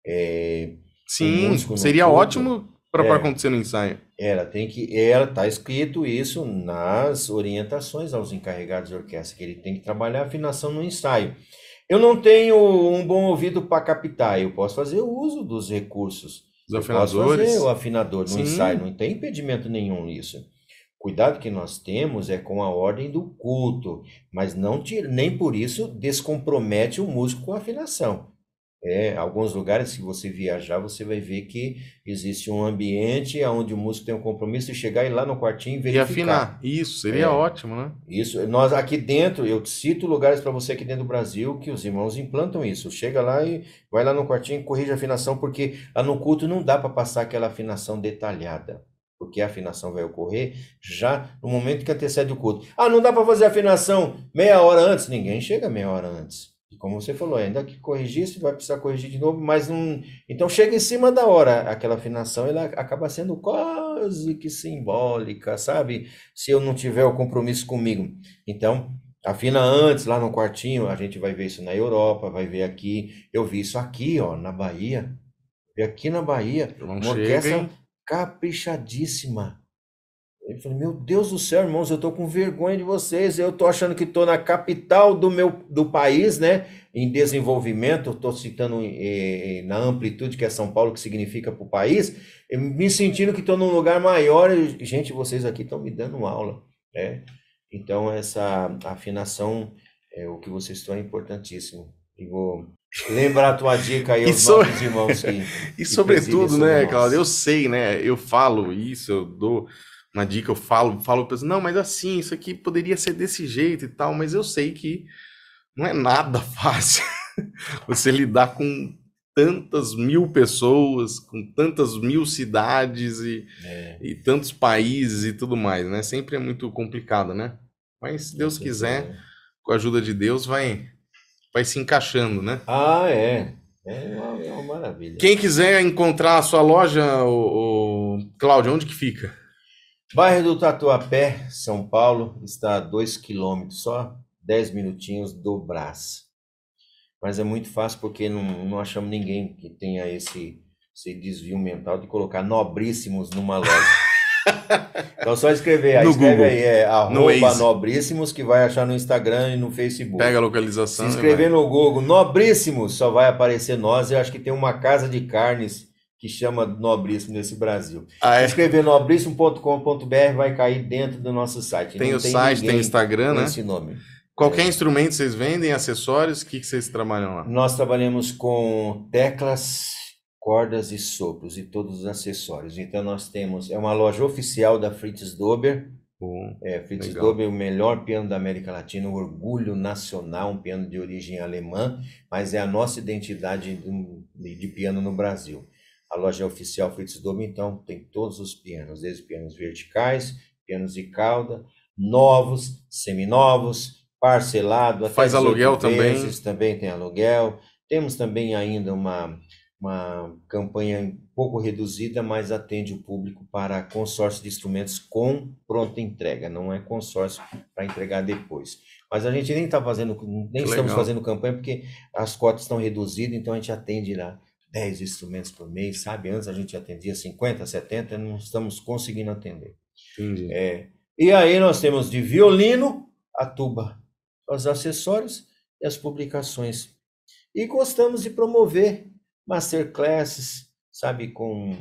É, Sim, seria ótimo para é, acontecer no ensaio. Ela tem que, ela tá escrito isso nas orientações aos encarregados de orquestra, que ele tem que trabalhar a afinação no ensaio. Eu não tenho um bom ouvido para captar, eu posso fazer uso dos recursos os afinadores. fazer o afinador no Sim. ensaio, não tem impedimento nenhum nisso. Cuidado que nós temos é com a ordem do culto, mas não nem por isso descompromete o músico com a afinação. É, alguns lugares que você viajar, você vai ver que existe um ambiente onde o músico tem um compromisso de chegar e lá no quartinho e verificar. E afinar. Isso, seria é, ótimo, né? Isso. Nós aqui dentro, eu cito lugares para você aqui dentro do Brasil que os irmãos implantam isso. Chega lá e vai lá no quartinho e corrige a afinação, porque lá no culto não dá para passar aquela afinação detalhada. Porque a afinação vai ocorrer já no momento que antecede o culto. Ah, não dá para fazer a afinação meia hora antes? Ninguém chega meia hora antes como você falou, ainda que corrigisse, vai precisar corrigir de novo, mas não. Então chega em cima da hora, aquela afinação ela acaba sendo quase que simbólica, sabe? Se eu não tiver o compromisso comigo. Então, afina antes, lá no quartinho, a gente vai ver isso na Europa, vai ver aqui. Eu vi isso aqui, ó, na Bahia. Vi aqui na Bahia, uma orquestra caprichadíssima. Eu falei, meu Deus do céu, irmãos, eu tô com vergonha de vocês. Eu tô achando que tô na capital do meu do país, né? Em desenvolvimento, estou citando eh, na amplitude que é São Paulo, que significa para o país, me sentindo que estou num lugar maior. E, gente, vocês aqui estão me dando aula, né? Então, essa afinação, é, o que vocês estão é importantíssimo. E vou lembrar a tua dica aí aos so... nossos irmãos que, E sobretudo, né, Claudio, eu sei, né? Eu falo isso, eu dou uma dica, eu falo, falo para não, mas assim, isso aqui poderia ser desse jeito e tal, mas eu sei que não é nada fácil você lidar com tantas mil pessoas, com tantas mil cidades e, é. e tantos países e tudo mais, né? Sempre é muito complicado, né? Mas se Deus quiser, com a ajuda de Deus, vai, vai se encaixando, né? Ah, é. É uma, é uma maravilha. Quem quiser encontrar a sua loja, o, o Cláudio, onde que fica? Bairro do Tatuapé, São Paulo, está a 2 quilômetros, só 10 minutinhos do Brás. Mas é muito fácil porque não, não achamos ninguém que tenha esse esse desvio mental de colocar nobríssimos numa loja. Então só escrever aí, No escreve Google. aí, é arroba nobríssimos que vai achar no Instagram e no Facebook. Pega a Se localização. e inscrever vai. no Google Nobríssimos, só vai aparecer nós. Eu acho que tem uma casa de carnes que chama Nobríssimo nesse Brasil. Ah, Se é. inscrever nobríssimo.com.br vai cair dentro do nosso site. Tem Não o site, tem o Instagram, né? esse nome. Qualquer instrumento vocês vendem, acessórios, o que, que vocês trabalham lá? Nós trabalhamos com teclas, cordas e sopros e todos os acessórios. Então nós temos, é uma loja oficial da Fritz Dober. Bom, É, Fritz Legal. Dober, o melhor piano da América Latina, um orgulho nacional, um piano de origem alemã, mas é a nossa identidade de, de piano no Brasil. A loja é oficial Fritz Dober, então tem todos os pianos, desde pianos verticais, pianos de cauda, novos, seminovos, parcelado, até Faz 18 aluguel também? vezes, também tem aluguel. Temos também ainda uma, uma campanha um pouco reduzida, mas atende o público para consórcio de instrumentos com pronta entrega, não é consórcio para entregar depois. Mas a gente nem está fazendo, nem Que estamos legal. fazendo campanha porque as cotas estão reduzidas, então a gente atende lá 10 instrumentos por mês, sabe? Antes a gente atendia 50, 70, não estamos conseguindo atender. entendi. É, e aí nós temos de violino a tuba, os acessórios e as publicações. E gostamos de promover masterclasses, sabe, com,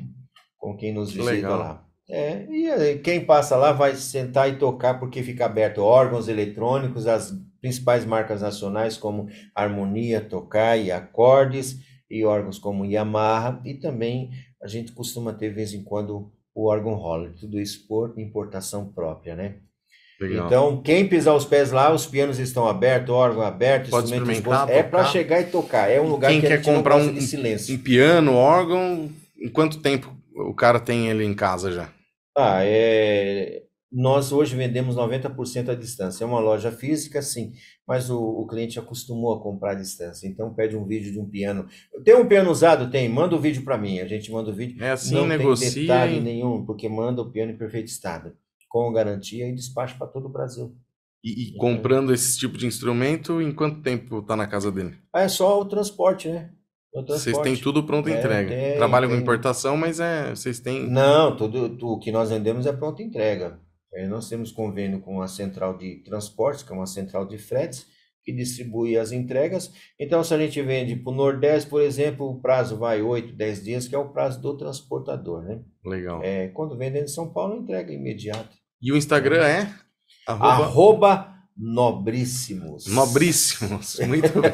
com quem nos visita legal. lá. É, e quem passa lá vai sentar e tocar porque fica aberto órgãos eletrônicos, as principais marcas nacionais como Harmonia, Tokai, Acordes e órgãos como Yamaha e também a gente costuma ter de vez em quando o órgão Holler, tudo isso por importação própria, né? Legal. Então, quem pisar os pés lá, os pianos estão abertos, órgão aberto, Pode instrumentos. É para chegar e tocar. É um lugar Quem que quer comprar um- de silêncio. Um piano, órgão, em quanto tempo o cara tem ele em casa já? Ah, é... Nós hoje vendemos 90% à distância. É uma loja física, sim, mas o, o cliente acostumou a comprar à distância. Então, pede um vídeo de um piano. Tem um piano usado? Tem. Manda o vídeo para mim. A gente manda o vídeo. É assim, Não negocia tem detalhe nenhum, porque manda o piano em perfeito estado, com garantia e despacho para todo o Brasil. E, e Então- comprando esse tipo de instrumento, em quanto tempo tá na casa dele? Ah, é só o transporte, né? O Vocês têm tudo pronto É, entrega. tem, Trabalham com tem. importação, mas é, vocês têm. Não, tudo, tu- o que nós vendemos é pronta entrega. É, nós temos convênio com a central de transportes, que é uma central de fretes, que distribui as entregas. Então, se a gente vende para o Nordeste, por exemplo, o prazo vai 8, 10 dias, que é o prazo do transportador, né? Legal. É, quando vende em São Paulo, entrega imediata. E o Instagram é? Arroba Arroba Nobríssimos. Nobríssimos. Muito bem.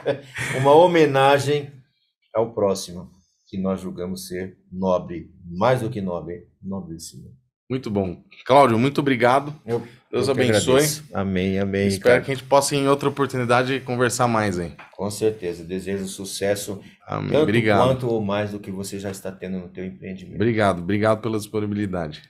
Uma homenagem ao próximo, que nós julgamos ser nobre, mais do que nobre, nobríssimo. Muito bom. Cláudio, muito obrigado. Eu- Deus eu abençoe. Amém, amém. Espero Ricardo. que a gente possa, em outra oportunidade, conversar mais aí. Com certeza. Desejo sucesso, Amém. tanto Obrigado. quanto ou mais do que você já está tendo no teu empreendimento. Obrigado. Obrigado pela disponibilidade.